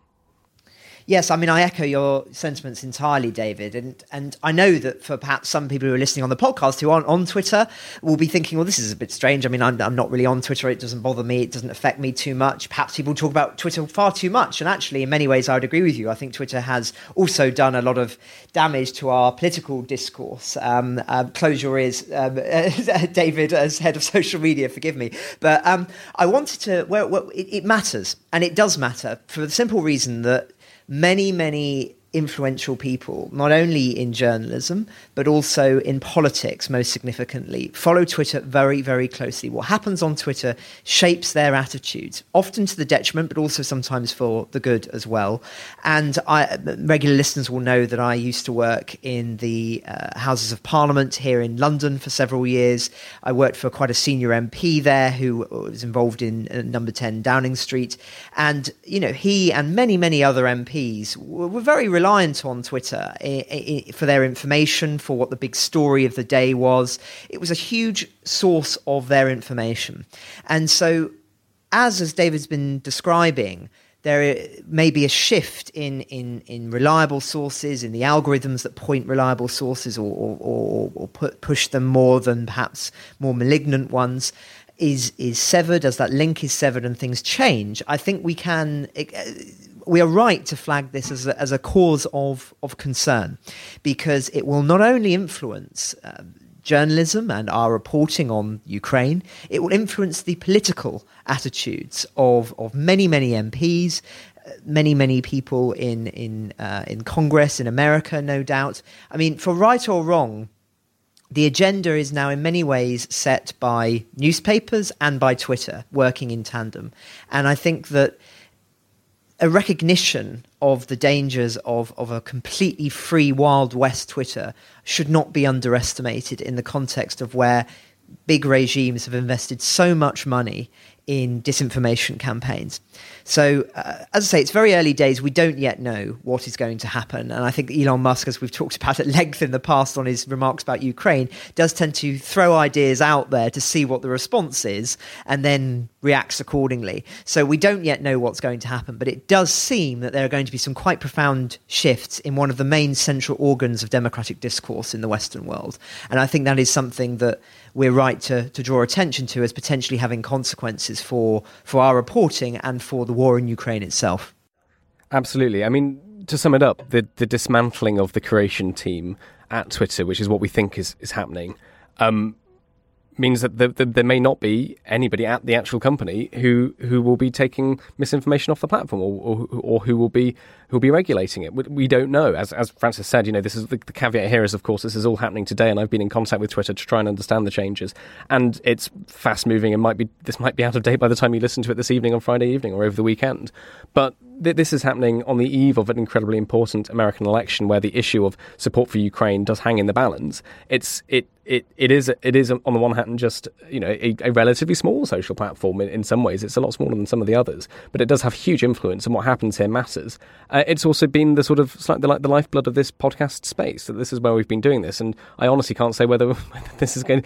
Yes, I mean, I echo your sentiments entirely, David. And, and I know that for perhaps some people who are listening on the podcast who aren't on Twitter will be thinking, well, this is a bit strange. I mean, I'm, I'm not really on Twitter. It doesn't bother me. It doesn't affect me too much. Perhaps people talk about Twitter far too much. And actually, in many ways, I would agree with you. I think Twitter has also done a lot of damage to our political discourse. Um, uh, close your ears, um, David, as head of social media, forgive me. But um, I wanted to, well, well it, it matters. And it does matter for the simple reason that many, many influential people, not only in journalism, but also in politics, most significantly, follow Twitter very, very closely. What happens on Twitter shapes their attitudes, often to the detriment, but also sometimes for the good as well. And I, regular listeners will know that I used to work in the uh, Houses of Parliament here in London for several years. I worked for quite a senior MP there who was involved in uh, number 10 Downing Street. And, you know, he and many, many other MPs were, were very reliant on Twitter for their information, for what the big story of the day was. It was a huge source of their information. And so, as as David's been describing, there may be a shift in, in, in reliable sources, in the algorithms that point reliable sources or, or, or, or put, push them more than perhaps more malignant ones is is severed as that link is severed and things change i think we can eh, we are right to flag this as a, as a cause of, of concern because it will not only influence uh, journalism and our reporting on Ukraine, it will influence the political attitudes of, of many, many MPs, uh, many, many people in, in, uh, in Congress, in America, no doubt. I mean, for right or wrong, the agenda is now in many ways set by newspapers and by Twitter working in tandem. And I think that a recognition of the dangers of, of a completely free Wild West Twitter should not be underestimated in the context of where big regimes have invested so much money in disinformation campaigns. So, uh, as I say, it's very early days. We don't yet know what is going to happen. And I think Elon Musk, as we've talked about at length in the past on his remarks about Ukraine, does tend to throw ideas out there to see what the response is and then reacts accordingly. So, we don't yet know what's going to happen. But it does seem that there are going to be some quite profound shifts in one of the main central organs of democratic discourse in the Western world. And I think that is something that we're right to, to draw attention to as potentially having consequences for, for our reporting and for the war in Ukraine itself. Absolutely. I mean, to sum it up, the, the dismantling of the curation team at Twitter, which is what we think is, is happening, um, means that the, the, there may not be anybody at the actual company who who will be taking misinformation off the platform or or, or who will be who will be regulating it. We don't know. As as Francis said, you know, this is the, the, caveat here is of course this is all happening today, and I've been in contact with Twitter to try and understand the changes, and it's fast moving and might be this might be out of date by the time you listen to it this evening on Friday evening or over the weekend, but this is happening on the eve of an incredibly important American election where the issue of support for Ukraine does hang in the balance. It's it it, it is it is on the one hand just you know a, a relatively small social platform in, in, some ways. It's a lot smaller than some of the others, but it does have huge influence, and what happens here matters. Uh, it's also been the sort of slightly like the lifeblood of this podcast space. That this is where we've been doing this, and I honestly can't say whether, whether this is going.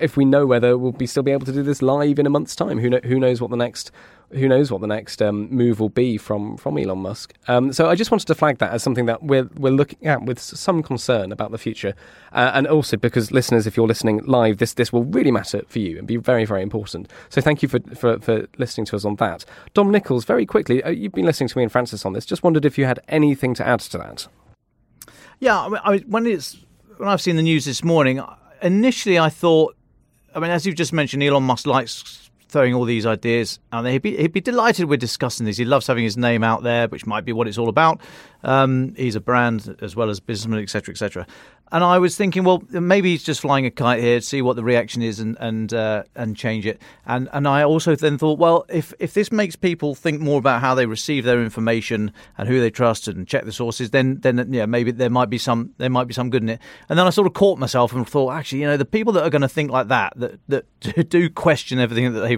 If we know whether we'll be still be able to do this live in a month's time, who know, who knows what the next who knows what the next um, move will be from from Elon Musk. Um, so I just wanted to flag that as something that we're we're looking at with some concern about the future, uh, and also because listeners, if you're listening live, this this will really matter for you and be very very important. So thank you for for, for listening to us on that. Dom Nicholls, very quickly, uh, you've been listening to me and Francis on this. Just wondered if you had anything to add to that. Yeah, I mean, I, when it's when I've seen the news this morning, initially I thought, I mean, as you've just mentioned, Elon Musk likes throwing all these ideas out there. He'd be, he'd be delighted with discussing these. He loves having his name out there, which might be what it's all about. Um, he's a brand as well as businessman, etc., etc. And I was thinking, well, maybe he's just flying a kite here, to see what the reaction is, and and uh, and change it. And and I also then thought, well, if if this makes people think more about how they receive their information and who they trust and check the sources, then then yeah, maybe there might be some there might be some good in it. And then I sort of caught myself and thought, actually, you know, the people that are going to think like that, that that do question everything that they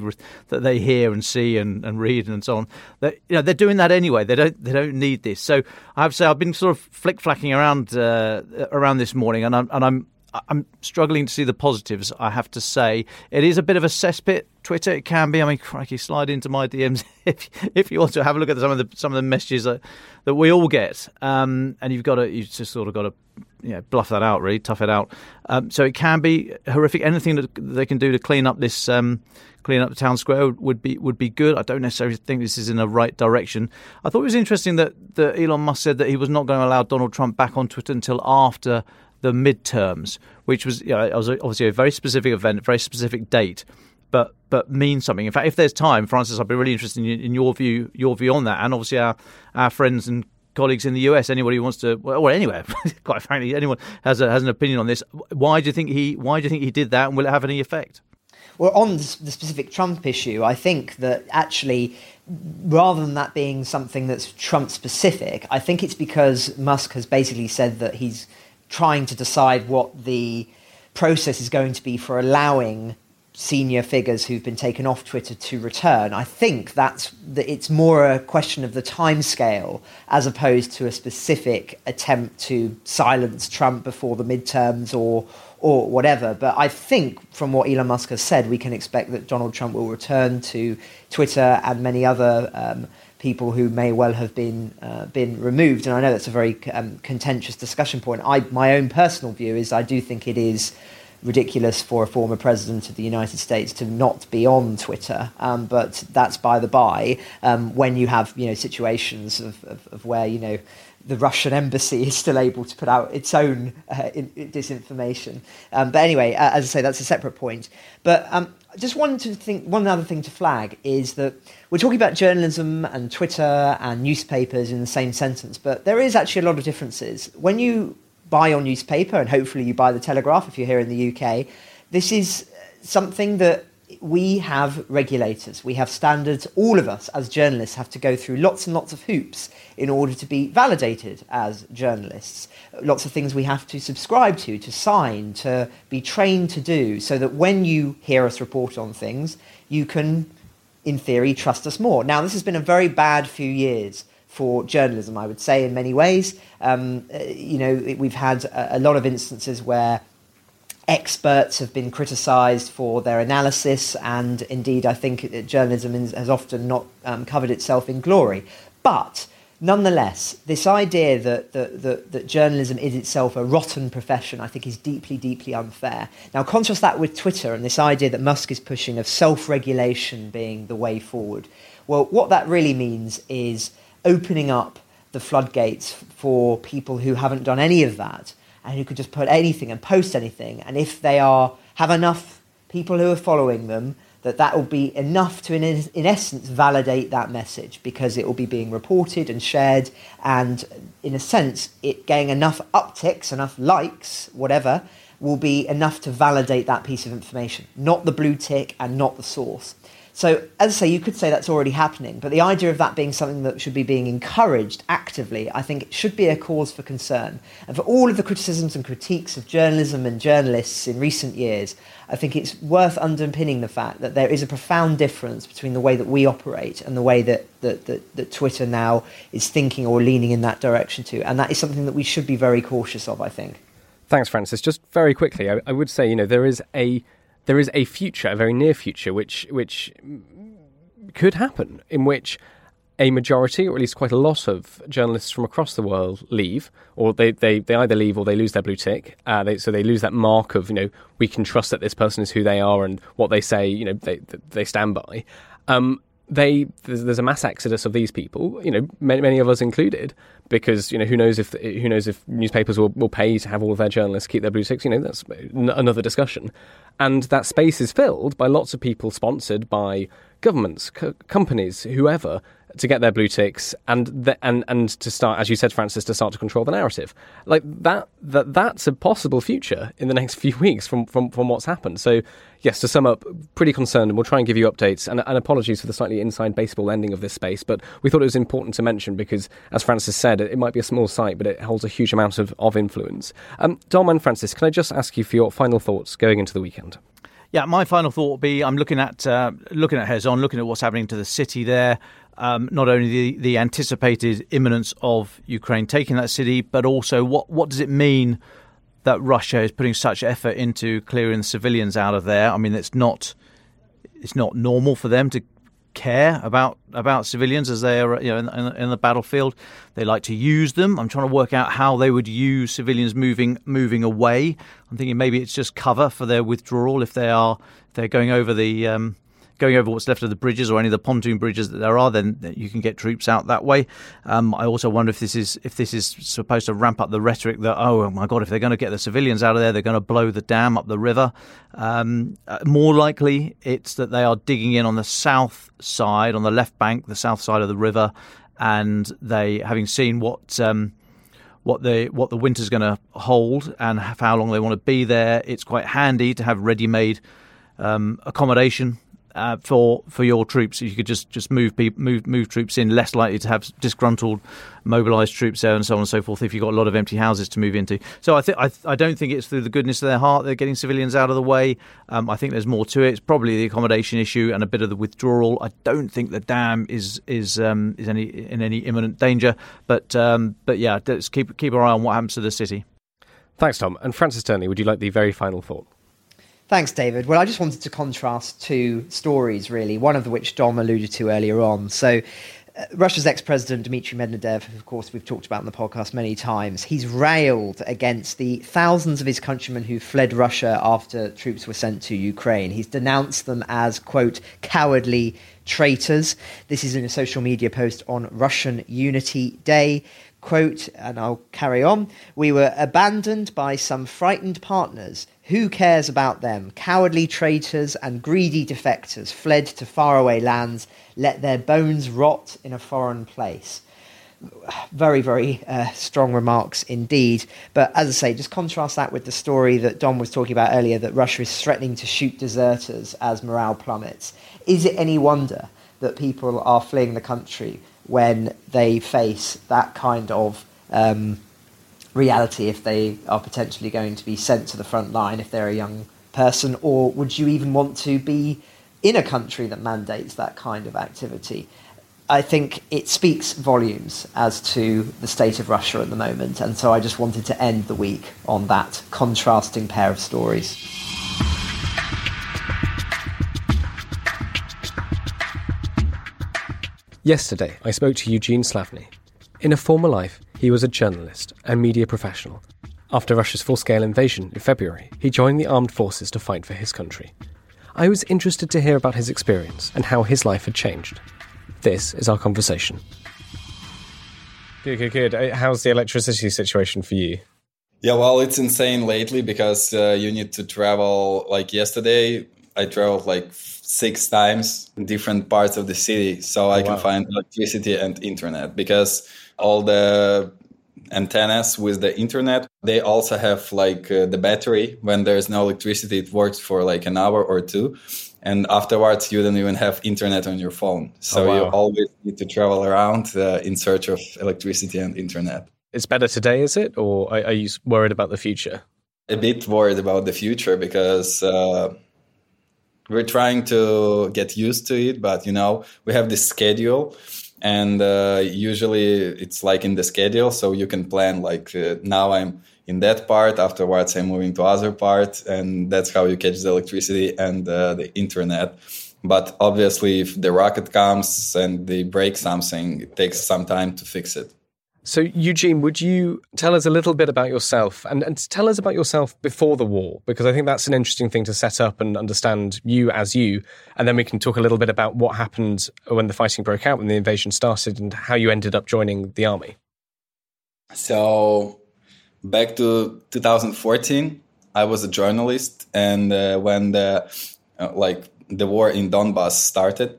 that they hear and see and, and read and so on, that you know they're doing that anyway. They don't they don't need this. So I have to say, I've been sort of flick flacking around uh, around this morning, and I'm and I'm I'm struggling to see the positives. I have to say, it is a bit of a cesspit. Twitter, it can be. I mean, crikey, slide into my DMs if if you want to have a look at some of the some of the messages that, that we all get. Um, and you've got to you just sort of got to know, bluff that out, really tough it out. Um, so it can be horrific. Anything that they can do to clean up this um, clean up the town square would be would be good. I don't necessarily think this is in the right direction. I thought it was interesting that, that Elon Musk said that he was not going to allow Donald Trump back on Twitter until after the midterms, which was, you know, was obviously a very specific event, a very specific date, but but means something. In fact, if there's time, Francis, I'd be really interested in, in your view your view on that, and obviously our our friends and colleagues in the US, anybody who wants to, or anywhere, quite frankly, anyone has a, has an opinion on this. Why do you think he Why do you think he did that, and will it have any effect? Well, on the specific Trump issue, I think that actually, rather than that being something that's Trump specific, I think it's because Musk has basically said that he's trying to decide what the process is going to be for allowing senior figures who've been taken off Twitter to return. I think that's that it's more a question of the time scale as opposed to a specific attempt to silence Trump before the midterms or or whatever. But I think from what Elon Musk has said, we can expect that Donald Trump will return to Twitter and many other um, people who may well have been uh, been removed. And I know that's a very um, contentious discussion point. I my own personal view is I do think it is ridiculous for a former president of the United States to not be on Twitter. Um, but that's by the by. Um, when you have you know situations of, of, of, where you know the Russian embassy is still able to put out its own uh, in, in disinformation. Um, but anyway, uh, as I say, that's a separate point. But um, just wanted to think one other thing to flag is that we're talking about journalism and Twitter and newspapers in the same sentence, but there is actually a lot of differences. When you buy your newspaper, and hopefully you buy the Telegraph if you're here in the UK, this is something that we have regulators, we have standards. All of us as journalists have to go through lots and lots of hoops in order to be validated as journalists. Lots of things we have to subscribe to, to sign, to be trained to do, so that when you hear us report on things, you can, in theory, trust us more. Now, this has been a very bad few years for journalism, I would say, in many ways. Um, uh, you know, we've had a, lot of instances where experts have been criticised for their analysis, and indeed, I think journalism has often not um, covered itself in glory. But nonetheless, this idea that, that, that, that, journalism is itself a rotten profession, I think, is deeply, deeply unfair. Now, contrast that with Twitter and this idea that Musk is pushing of self regulation being the way forward. Well, what that really means is opening up the floodgates for people who haven't done any of that and who could just put anything and post anything. And if they are have enough people who are following them, that that will be enough to, in, in essence, validate that message because it will be being reported and shared, and in a sense, it getting enough upticks, enough likes, whatever, will be enough to validate that piece of information, not the blue tick and not the source. So, as I say, you could say that's already happening, but the idea of that being something that should be being encouraged actively, I think, it should be a cause for concern. And for all of the criticisms and critiques of journalism and journalists in recent years, I think it's worth underpinning the fact that there is a profound difference between the way that we operate and the way that, that, that, that Twitter now is thinking or leaning in that direction to. And that is something that we should be very cautious of, I think. Thanks, Francis. Just very quickly, I, I would say, you know, there is a there is a future, a very near future, which which could happen, in which a majority, or at least quite a lot of journalists from across the world leave, or they, they, they either leave or they lose their blue tick. Uh, they, so they lose that mark of, you know, we can trust that this person is who they are and what they say, you know, they, they stand by. Um, they there's, there's, a mass exodus of these people, you know, many, many of us included, because you know who knows if who knows if newspapers will, will pay to have all of their journalists keep their blue ticks. You know, that's n- another discussion, and that space is filled by lots of people sponsored by governments, co- companies, whoever, to get their blue ticks and the, and and to start, as you said, Francis, to start to control the narrative. Like that that that's a possible future in the next few weeks from from from what's happened. So yes, to sum up, pretty concerned, and we'll try and give you updates. And, and apologies for the slightly inside baseball ending of this space, but we thought it was important to mention because, as Francis said, it, it might be a small site, but it holds a huge amount of of influence. Um, Dom and Francis, can I just ask you for your final thoughts going into the weekend? Yeah, my final thought would be I'm looking at uh, looking at Kherson, looking at what's happening to the city there. Um, not only the, the anticipated imminence of Ukraine taking that city, but also what what does it mean that Russia is putting such effort into clearing the civilians out of there? I mean, it's not it's not normal for them to care about about civilians as they are you know in, in, in, the battlefield. They like to use them. I'm trying to work out how they would use civilians moving moving away. I'm thinking maybe it's just cover for their withdrawal if they are if they're going over the um, going over what's left of the bridges or any of the pontoon bridges that there are, then you can get troops out that way. Um, I also wonder if this is if this is supposed to ramp up the rhetoric that oh my god, if they're going to get the civilians out of there, they're going to blow the dam up the river. Um, uh, more likely, it's that they are digging in on the south side, on the left bank, the south side of the river, and they having seen what. Um, what the what the winter's going to hold and how long they want to be there. It's quite handy to have ready-made um, accommodation uh, for for your troops. You could just just move move move troops in, less likely to have disgruntled, mobilised troops there, and so on and so forth. If you've got a lot of empty houses to move into, so I think I, don't think it's through the goodness of their heart they're getting civilians out of the way. Um, I think there's more to it. It's probably the accommodation issue and a bit of the withdrawal. I don't think the dam is is um, is any in any imminent danger, but um, but yeah, let's keep keep our eye on what happens to the city. Thanks, Dom. And Francis Dearnley, would you like the very final thought? Thanks, David. Well, I just wanted to contrast two stories, really, one of which Dom alluded to earlier on. So, uh, Russia's ex president Dmitry Medvedev, of course, we've talked about in the podcast many times, he's railed against the thousands of his countrymen who fled Russia after troops were sent to Ukraine. He's denounced them as, quote, cowardly traitors. This is in a social media post on Russian Unity Day quote, and I'll carry on. We were abandoned by some frightened partners who cares about them? Cowardly traitors and greedy defectors fled to faraway lands, let their bones rot in a foreign place. Very, very uh, strong remarks indeed. But as I say, just contrast that with the story that Dom was talking about earlier that Russia is threatening to shoot deserters as morale plummets. Is it any wonder that people are fleeing the country when they face that kind of um, reality if they are potentially going to be sent to the front line if they're a young person, or would you even want to be in a country that mandates that kind of activity? I think it speaks volumes as to the state of Russia at the moment, and so I just wanted to end the week on that contrasting pair of stories. Yesterday, I spoke to Eugene Slavnyi. In a former life, he was a journalist and media professional. After Russia's full scale invasion in February, he joined the armed forces to fight for his country. I was interested to hear about his experience and how his life had changed. This is our conversation. Good, good, good. Uh, how's the electricity situation for you? Yeah, well, it's insane lately because uh, you need to travel. Like yesterday, I traveled like six times in different parts of the city so oh, I can wow. find electricity and internet because all the antennas with the internet. They also have like uh, the battery. When there's no electricity it works for like an hour or two. And afterwards you don't even have internet on your phone. So oh, wow. you always need to travel around uh, in search of electricity and internet. It's better today is it? Or are, you worried about the future? A bit worried about the future because uh, we're trying to get used to it but you know we have this schedule and uh, usually it's like in the schedule so you can plan like uh, now i'm in that part afterwards i'm moving to other part and that's how you catch the electricity and uh, the internet. But obviously if the rocket comes and they break something it takes some time to fix it so, Eugene, would you tell us a little bit about yourself and, and tell us about yourself before the war? Because I think that's an interesting thing to set up and understand you as you. And then we can talk a little bit about what happened when the fighting broke out, when the invasion started, and how you ended up joining the army. So, back to 2014, I was a journalist. And uh, when the, uh, like, the war in Donbass started,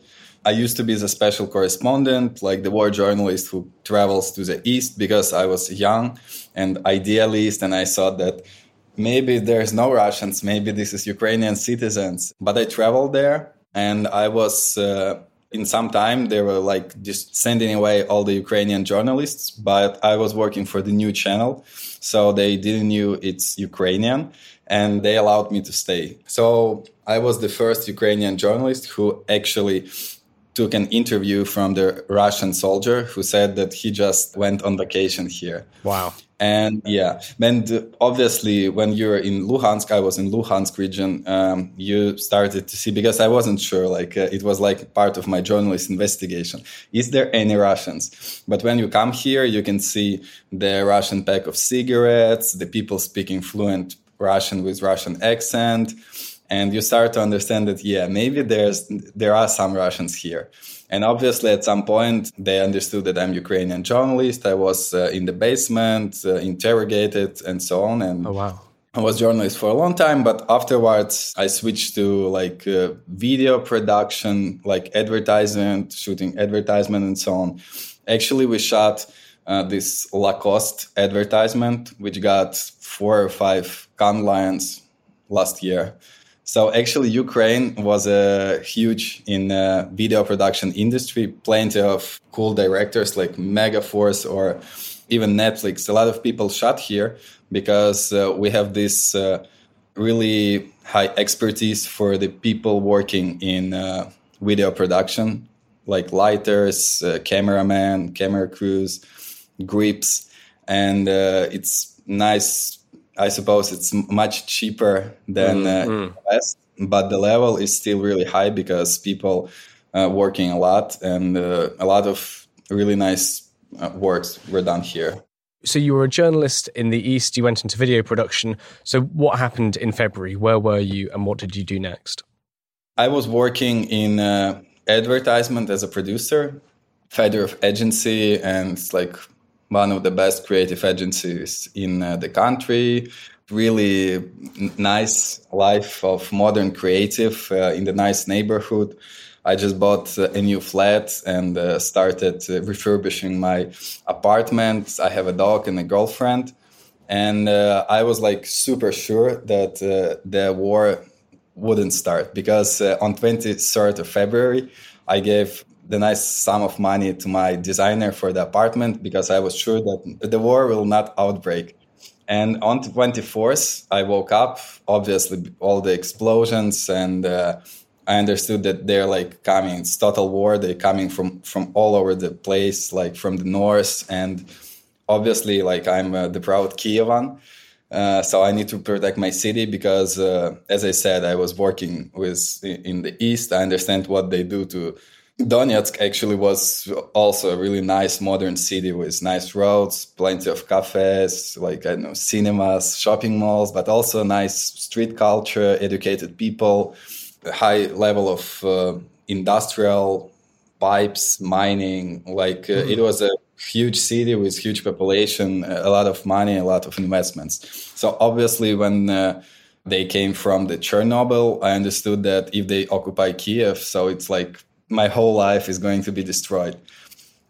I used to be the special correspondent, like the war journalist who travels to the east because I was young and idealist, and I thought that maybe there's no Russians, maybe this is Ukrainian citizens. But I traveled there, and I was uh, in some time they were like just sending away all the Ukrainian journalists, but I was working for the new channel, so they didn't knew it's Ukrainian, and they allowed me to stay. So I was the first Ukrainian journalist who actually took an interview from the Russian soldier who said that he just went on vacation here. Wow. And yeah, and obviously when you're in Luhansk, I was in Luhansk region. Um, you started to see because I wasn't sure. Like uh, it was like part of my journalist investigation. Is there any Russians? But when you come here, you can see the Russian pack of cigarettes, the people speaking fluent Russian with Russian accent and you start to understand that yeah maybe there's there are some russians here and obviously at some point they understood that i'm ukrainian journalist i was uh, in the basement uh, interrogated and so on and oh wow I was journalist for a long time, but afterwards I switched to like uh, video production, like advertisement, shooting advertisement, and so on. Actually, we shot uh, this Lacoste advertisement, which got four or five Cannes Lions last year. So actually, Ukraine was a uh, huge in uh, video production industry. Plenty of cool directors like Megaforce or even Netflix. A lot of people shot here because uh, we have this uh, really high expertise for the people working in uh, video production, like lighters, uh, cameraman, camera crews, grips, and it's nice. I suppose it's much cheaper than mm-hmm. Uh, mm. West, but the level is still really high because people are working a lot and uh, a lot of really nice works were done here. So you were a journalist in the East, you went into video production. So what happened in February? Where were you and what did you do next? I was working in uh, advertisement as a producer, Fedoriv agency, and it's like one of the best creative agencies in uh, the country. Really nice life of modern creative uh, in the nice neighborhood. I just bought a new flat and uh, started uh, refurbishing my apartment. I have a dog and a girlfriend. And uh, I was like super sure that uh, the war wouldn't start because uh, on 23rd of February, I gave the nice sum of money to my designer for the apartment because I was sure that the war will not outbreak. And on 24th, I woke up, obviously all the explosions and uh, I understood that they're like coming. It's total war. They're coming from from all over the place, like from the north, and obviously, like I'm uh, the proud Kievan. Uh, so I need to protect my city because, uh, as I said, I was working with in the east. I understand what they do to Donetsk. Actually, was also a really nice modern city with nice roads, plenty of cafes, like I know cinemas, shopping malls, but also nice street culture, educated people high level of uh, industrial pipes mining like uh, mm-hmm. it was a huge city with huge population a lot of money a lot of investments so obviously when uh, they came from the chernobyl i understood that if they occupy kiev so it's like my whole life is going to be destroyed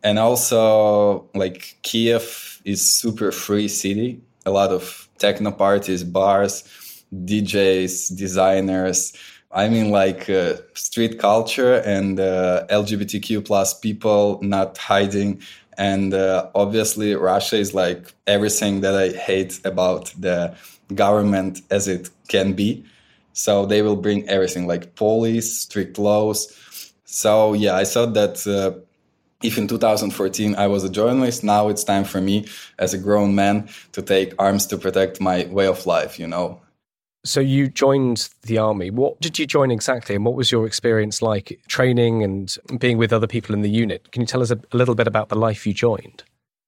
and also like kiev is super free city a lot of techno parties bars djs designers I mean, like uh, street culture and uh, LGBTQ plus people not hiding. And uh, obviously, Russia is like everything that I hate about the government as it can be. So they will bring everything like police, strict laws. So yeah, I thought that uh, if in 2014 I was a journalist, now it's time for me as a grown man to take arms to protect my way of life, you know. So you joined the army. What did you join exactly, and what was your experience like training and being with other people in the unit? Can you tell us a, a little bit about the life you joined?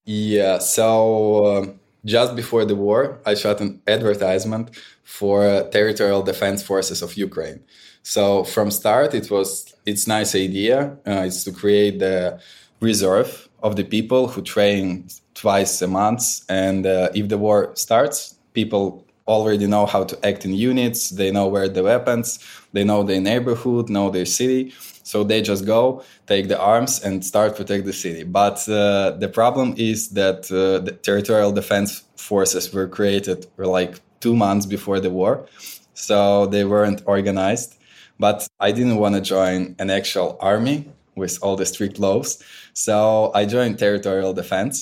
Yeah, so uh, just before the war, I shot an advertisement for uh, territorial defense forces of Ukraine. So from start, it was its nice idea. Uh, it's to create the reserve of the people who train twice a month, and uh, if the war starts, people already know how to act in units. They know where the weapons, they know their neighborhood, know their city. So they just go, take the arms, and start protect the city. But uh, the problem is that uh, the territorial defense forces were created like two months before the war, so they weren't organized. But I didn't want to join an actual army with all the strict laws, so I joined territorial defense,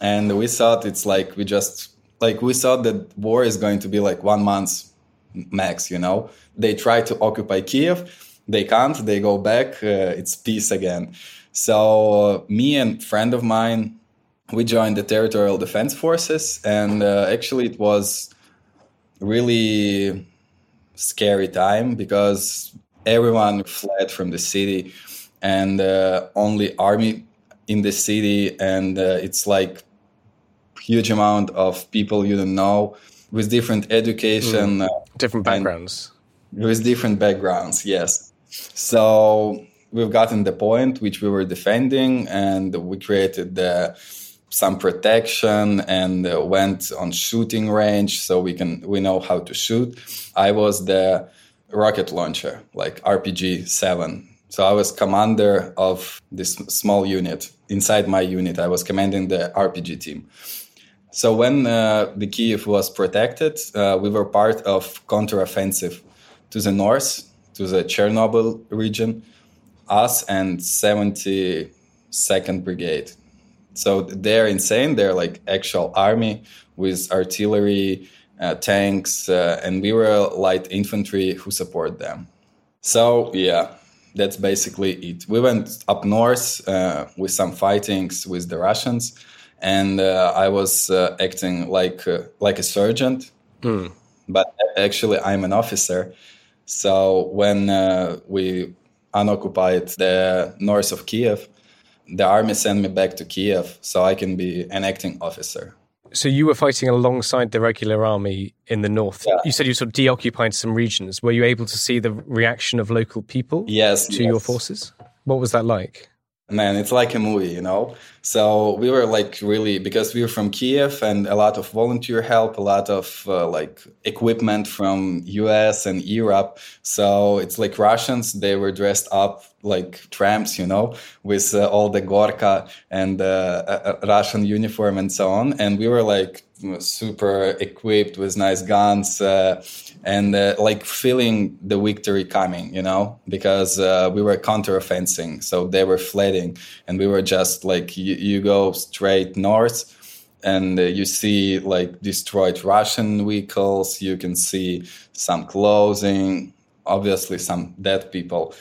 and we thought it's like we just like we thought that war is going to be like one month max you know? They try to occupy kiev they can't they go back uh, it's peace again. So uh, me and friend of mine we joined the territorial defense forces and uh, actually it was really scary time because everyone fled from the city and uh, only army in the city and uh, it's like huge amount of people you don't know with different education, mm. different backgrounds. With different backgrounds, yes. So we've gotten the point which we were defending, and we created the some protection and uh, went on shooting range so we can we know how to shoot i was the rocket launcher like rpg 7 so i was commander of this small unit. Inside my unit i was commanding the rpg team. So when uh, the kiev was protected uh, we were part of counteroffensive to the north to the chernobyl region us and 72nd brigade. So they're insane. They're like actual army with artillery, uh, tanks, uh, and we were light infantry who support them. So yeah, that's basically it. We went up north uh, with some fightings with the Russians, and uh, I was uh, acting like uh, like a sergeant, mm. but actually I'm an officer. So when we unoccupied the north of Kiev, the army sent me back to Kiev so I can be an acting officer. So you were fighting alongside the regular army in the north. Yeah. You said you sort of deoccupied some regions. Were you able to see the reaction of local people yes, to yes. your forces? What was that like? Man it's like a movie you know? So we were like really because we were from kiev and a lot of volunteer help a lot of uh, like equipment from us and europe. So it's like russians they were dressed up like tramps you know with uh, all the gorka and uh, russian uniform and so on. And we were like super equipped with nice guns uh, and uh, like feeling the victory coming, you know, because uh, we were counteroffensing, so they were fleeing, and we were just like you, you go straight north. And uh, you see like destroyed Russian vehicles. You can see some clothing, obviously some dead people.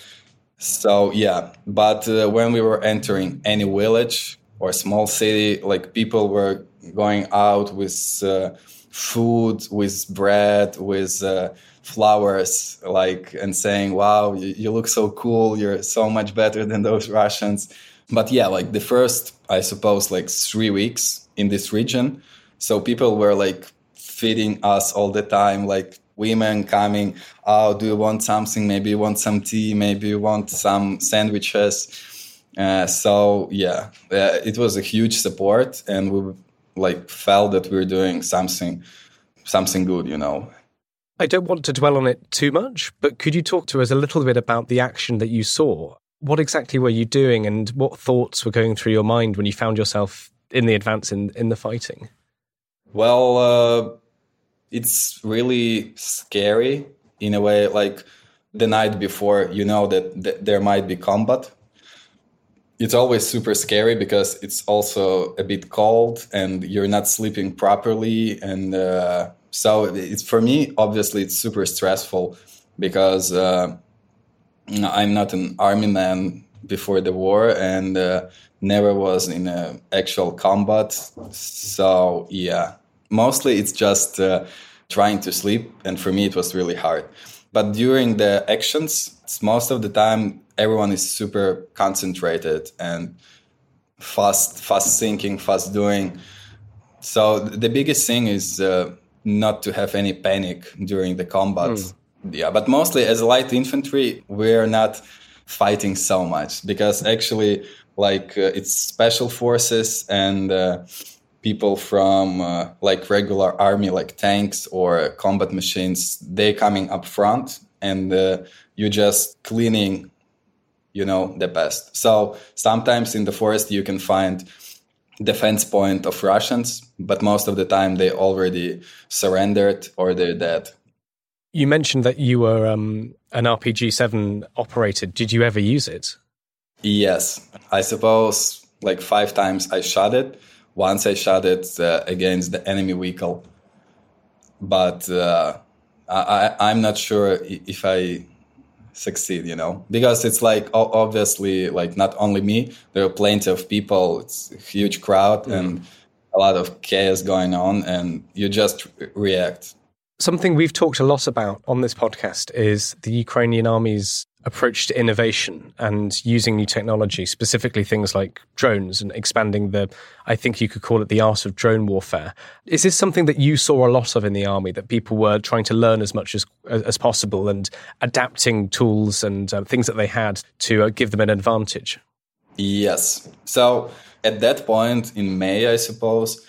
So yeah, but uh, when we were entering any village or small city, like people were going out with uh, food, with bread, with uh, flowers, like, and saying, wow, you, you, look so cool. You're so much better than those Russians. But yeah, like the first, I suppose, like three weeks in this region. So people were like feeding us all the time, like women coming, oh, do you want something? Maybe you want some tea, maybe you want some sandwiches. Uh, so yeah, uh, it was a huge support, and we like felt that we were doing something something good you know? I don't want to dwell on it too much but could you talk to us a little bit about the action that you saw? What exactly were you doing and what thoughts were going through your mind when you found yourself in the advance in, in the fighting? Well uh, it's really scary in a way like the night before you know that th- there might be combat it's always super scary because it's also a bit cold and you're not sleeping properly and uh, so it's for me obviously it's super stressful because uh, i'm not an army man before the war and uh, never was in actual combat. So yeah mostly it's just uh, trying to sleep and for me it was really hard. But during the actions most of the time everyone is super concentrated and fast fast thinking fast doing so the biggest thing is uh, not to have any panic during the combat mm. yeah but mostly as light infantry we're not fighting so much because actually like uh, it's special forces and uh, people from uh, like regular army like tanks or combat machines they coming up front and uh, you just cleaning you know the best. So sometimes in the forest you can find defense point of russians but most of the time they already surrendered or they're dead. You mentioned that you were um, an rpg-7 operator. Did you ever use it? Yes. I suppose like five times i shot it. Once i shot it uh, against the enemy vehicle. But uh, I, i'm not sure if i succeed you know because it's like obviously like not only me there are plenty of people it's a huge crowd mm. and a lot of chaos going on and you just react something we've talked a lot about on this podcast is the ukrainian army's approach to innovation and using new technology, specifically things like drones and expanding the, I think you could call it the art of drone warfare. Is this something that you saw a lot of in the army, that people were trying to learn as much as, as possible and adapting tools and uh, things that they had to uh, give them an advantage? Yes. So at that point in May, I suppose,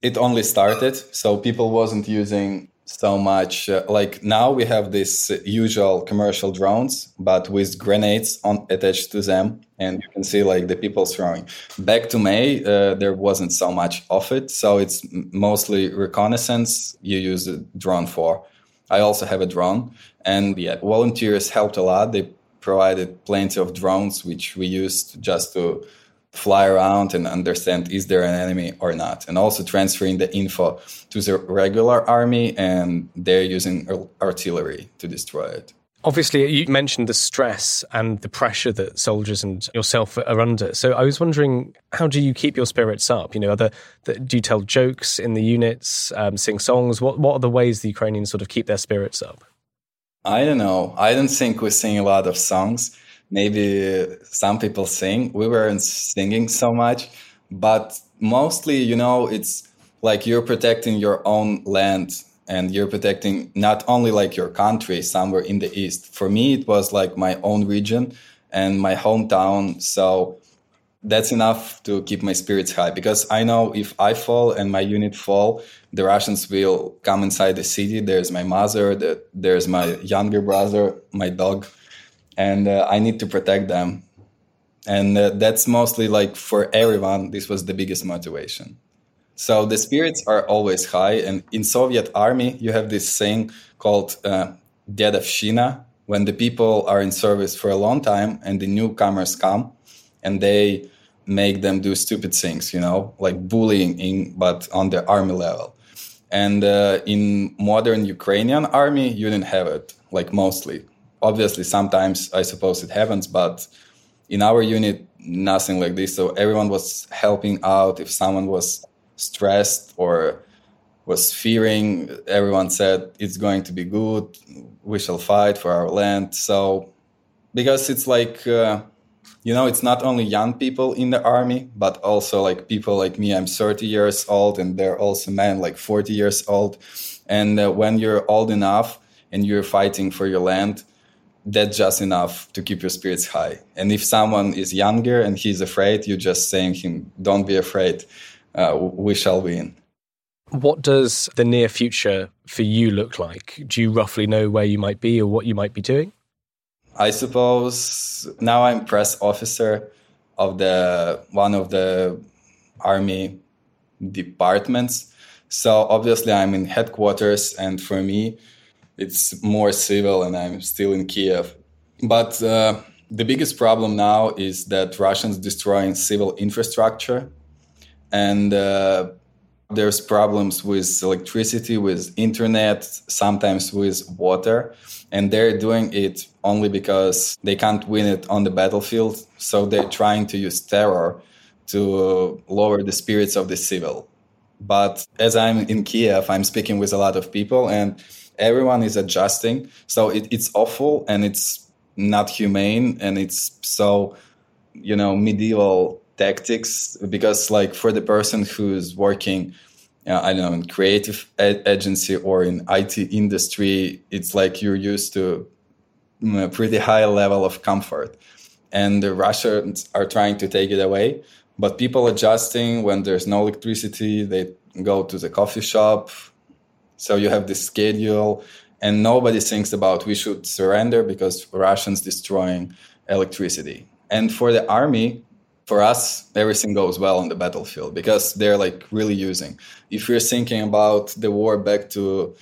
it only started. So people wasn't using so much. Uh, like now we have these usual commercial drones, but with grenades on attached to them, and you can see like the people throwing. Back to May, uh, there wasn't so much of it, so it's mostly reconnaissance. You use a drone for. I also have a drone, and yeah, volunteers helped a lot. They provided plenty of drones, which we used just to fly around and understand is there an enemy or not and also transferring the info to the regular army and they're using artillery to destroy it Obviously, you mentioned the stress and the pressure that soldiers and yourself are under. So, I was wondering, how do you keep your spirits up? You know, other do you tell jokes in the units, um, sing songs? What What are the ways the Ukrainians sort of keep their spirits up? I don't know. I don't think we sing a lot of songs maybe some people sing. We weren't singing so much, but mostly, you know, it's like you're protecting your own land and you're protecting not only like your country somewhere in the east. For me, it was like my own region and my hometown. So that's enough to keep my spirits high because I know if I fall and my unit fall, the Russians will come inside the city. There's my mother, there's my younger brother, my dog and uh, I need to protect them. And uh, that's mostly like for everyone, this was the biggest motivation. So the spirits are always high. And in Soviet army, you have this thing called uh, Dedovshina, when the people are in service for a long time and the newcomers come and they make them do stupid things, you know, like bullying, but on the army level. And uh, in modern Ukrainian army, you didn't have it, like mostly obviously sometimes i suppose it happens but in our unit nothing like this. So everyone was helping out. If someone was stressed or was fearing everyone said it's going to be good. We shall fight for our land. So because it's like uh, you know it's not only young people in the army but also like people like me. I'm 30 years old and they're also men like 40 years old. And uh, when you're old enough and you're fighting for your land that's just enough to keep your spirits high. And if someone is younger and he's afraid, you're just saying him, "Don't be afraid. Uh, we shall win." What does the near future for you look like? Do you roughly know where you might be or what you might be doing? I suppose now I'm press officer of the one of the army departments. So obviously I'm in headquarters, and for me, it's more civil and I'm still in Kiev. But uh, the biggest problem now is that Russians destroying civil infrastructure and uh, there's problems with electricity, with internet, sometimes with water, and they're doing it only because they can't win it on the battlefield. So they're trying to use terror to lower the spirits of the civil. But as I'm in Kiev, I'm speaking with a lot of people, and everyone is adjusting. So it, it's awful and it's not humane and it's so, you know, medieval tactics because like for the person who's working uh, I don't know in creative agency or in IT industry, it's like you're used to a pretty high level of comfort, and the Russians are trying to take it away. But people adjusting when there's no electricity, they go to the coffee shop, so you have this schedule, and nobody thinks about we should surrender because Russians destroying electricity. And for the army, for us, everything goes well on the battlefield because they're like really using. If you're thinking about the war back to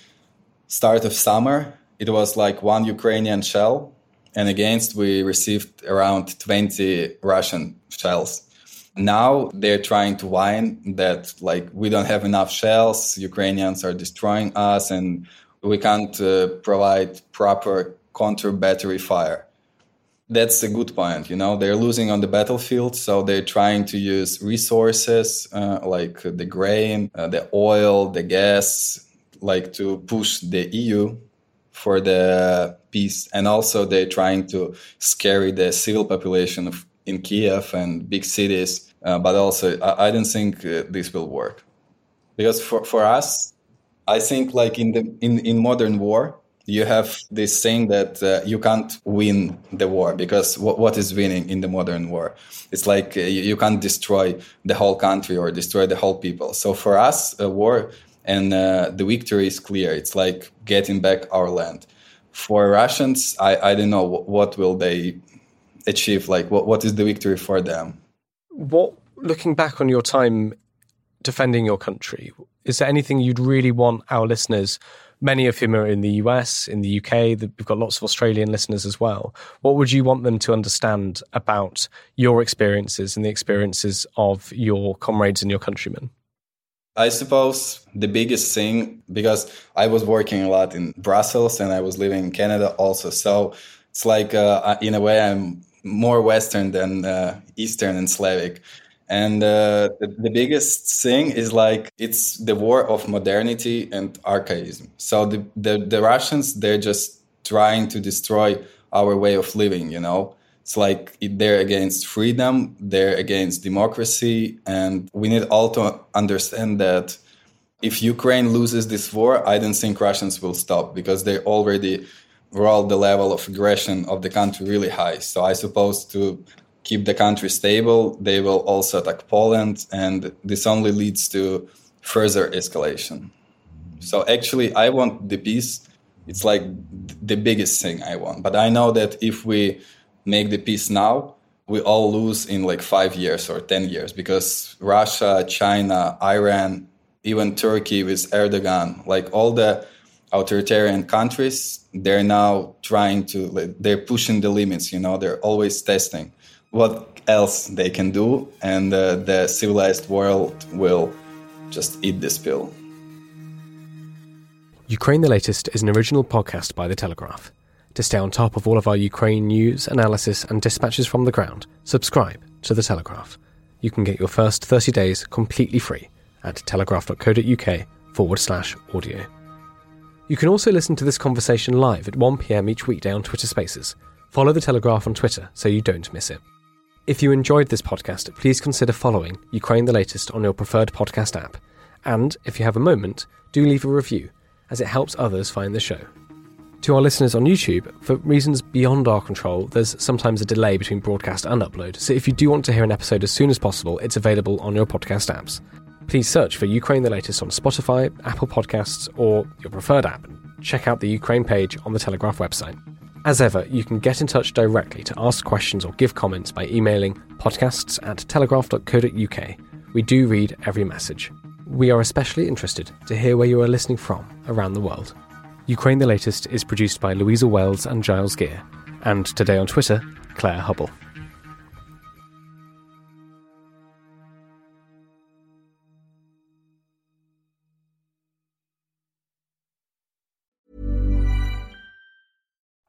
start of summer, it was like one Ukrainian shell, and against we received around 20 Russian shells. Now they're trying to whine that like we don't have enough shells, Ukrainians are destroying us, and we can't uh, provide proper counter battery fire. That's a good point. You know, they're losing on the battlefield, so they're trying to use resources uh, like the grain, uh, the oil, the gas, like to push the EU for the peace. And also, they're trying to scare the civil population of, in Kiev and big cities uh, but also, I, I don't think uh, this will work because for, for us, I think like in the in, in modern war, you have this saying that uh, you can't win the war because w- what is winning in the modern war? It's like uh, you, you, can't destroy the whole country or destroy the whole people. So for us, a war and uh, the victory is clear. It's like getting back our land. For Russians, I, I don't know what, what will they achieve. Like what, what is the victory for them? What looking back on your time defending your country, is there anything you'd really want our listeners? many of whom are in the US, in the UK. We've got lots of Australian listeners as well. What would you want them to understand about your experiences and the experiences of your comrades and your countrymen? I suppose the biggest thing, because I was working a lot in Brussels and I was living in Canada also. So it's like, uh, in a way, I'm more Western than uh, Eastern and Slavic. And uh, the, the, biggest thing is like it's the war of modernity and archaism. So the, the, the Russians, they're just trying to destroy our way of living, you know? It's like they're against freedom, they're against democracy. And we need all to understand that if Ukraine loses this war, I don't think Russians will stop because they already rolled the level of aggression of the country really high. So I suppose to keep the country stable, they will also attack Poland, and this only leads to further escalation. So actually, I want the peace. It's like the biggest thing I want. But I know that if we make the peace now, we all lose in like five years or 10 years because Russia, China, Iran, even Turkey with Erdogan, like all the authoritarian countries, they're now trying to, they're pushing the limits, you know, they're always testing what else they can do, and uh, the civilized world will just eat this pill. Ukraine the Latest is an original podcast by The Telegraph. To stay on top of all of our Ukraine news, analysis, and dispatches from the ground, subscribe to The Telegraph. You can get your first 30 days completely free at telegraph.co.uk forward slash audio. You can also listen to this conversation live at 1pm each weekday on Twitter Spaces. Follow The Telegraph on Twitter so you don't miss it. If you enjoyed this podcast, please consider following Ukraine the Latest on your preferred podcast app. And if you have a moment, do leave a review, as it helps others find the show. To our listeners on YouTube, for reasons beyond our control, there's sometimes a delay between broadcast and upload, so if you do want to hear an episode as soon as possible, it's available on your podcast apps. Please search for Ukraine the Latest on Spotify, Apple Podcasts, or your preferred app. Check out the Ukraine page on the Telegraph website. As ever, you can get in touch directly to ask questions or give comments by emailing podcasts at telegraph.co.uk. We do read every message. We are especially interested to hear where you are listening from around the world. Ukraine the Latest is produced by Louisa Wells and Giles Gear, and today on Twitter, Claire Hubble.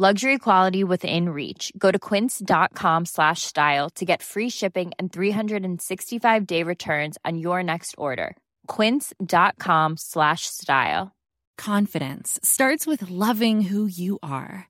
Luxury quality within reach. Go to quince.com slash style to get free shipping and 365 day returns on your next order. Quince.com slash style. Confidence starts with loving who you are.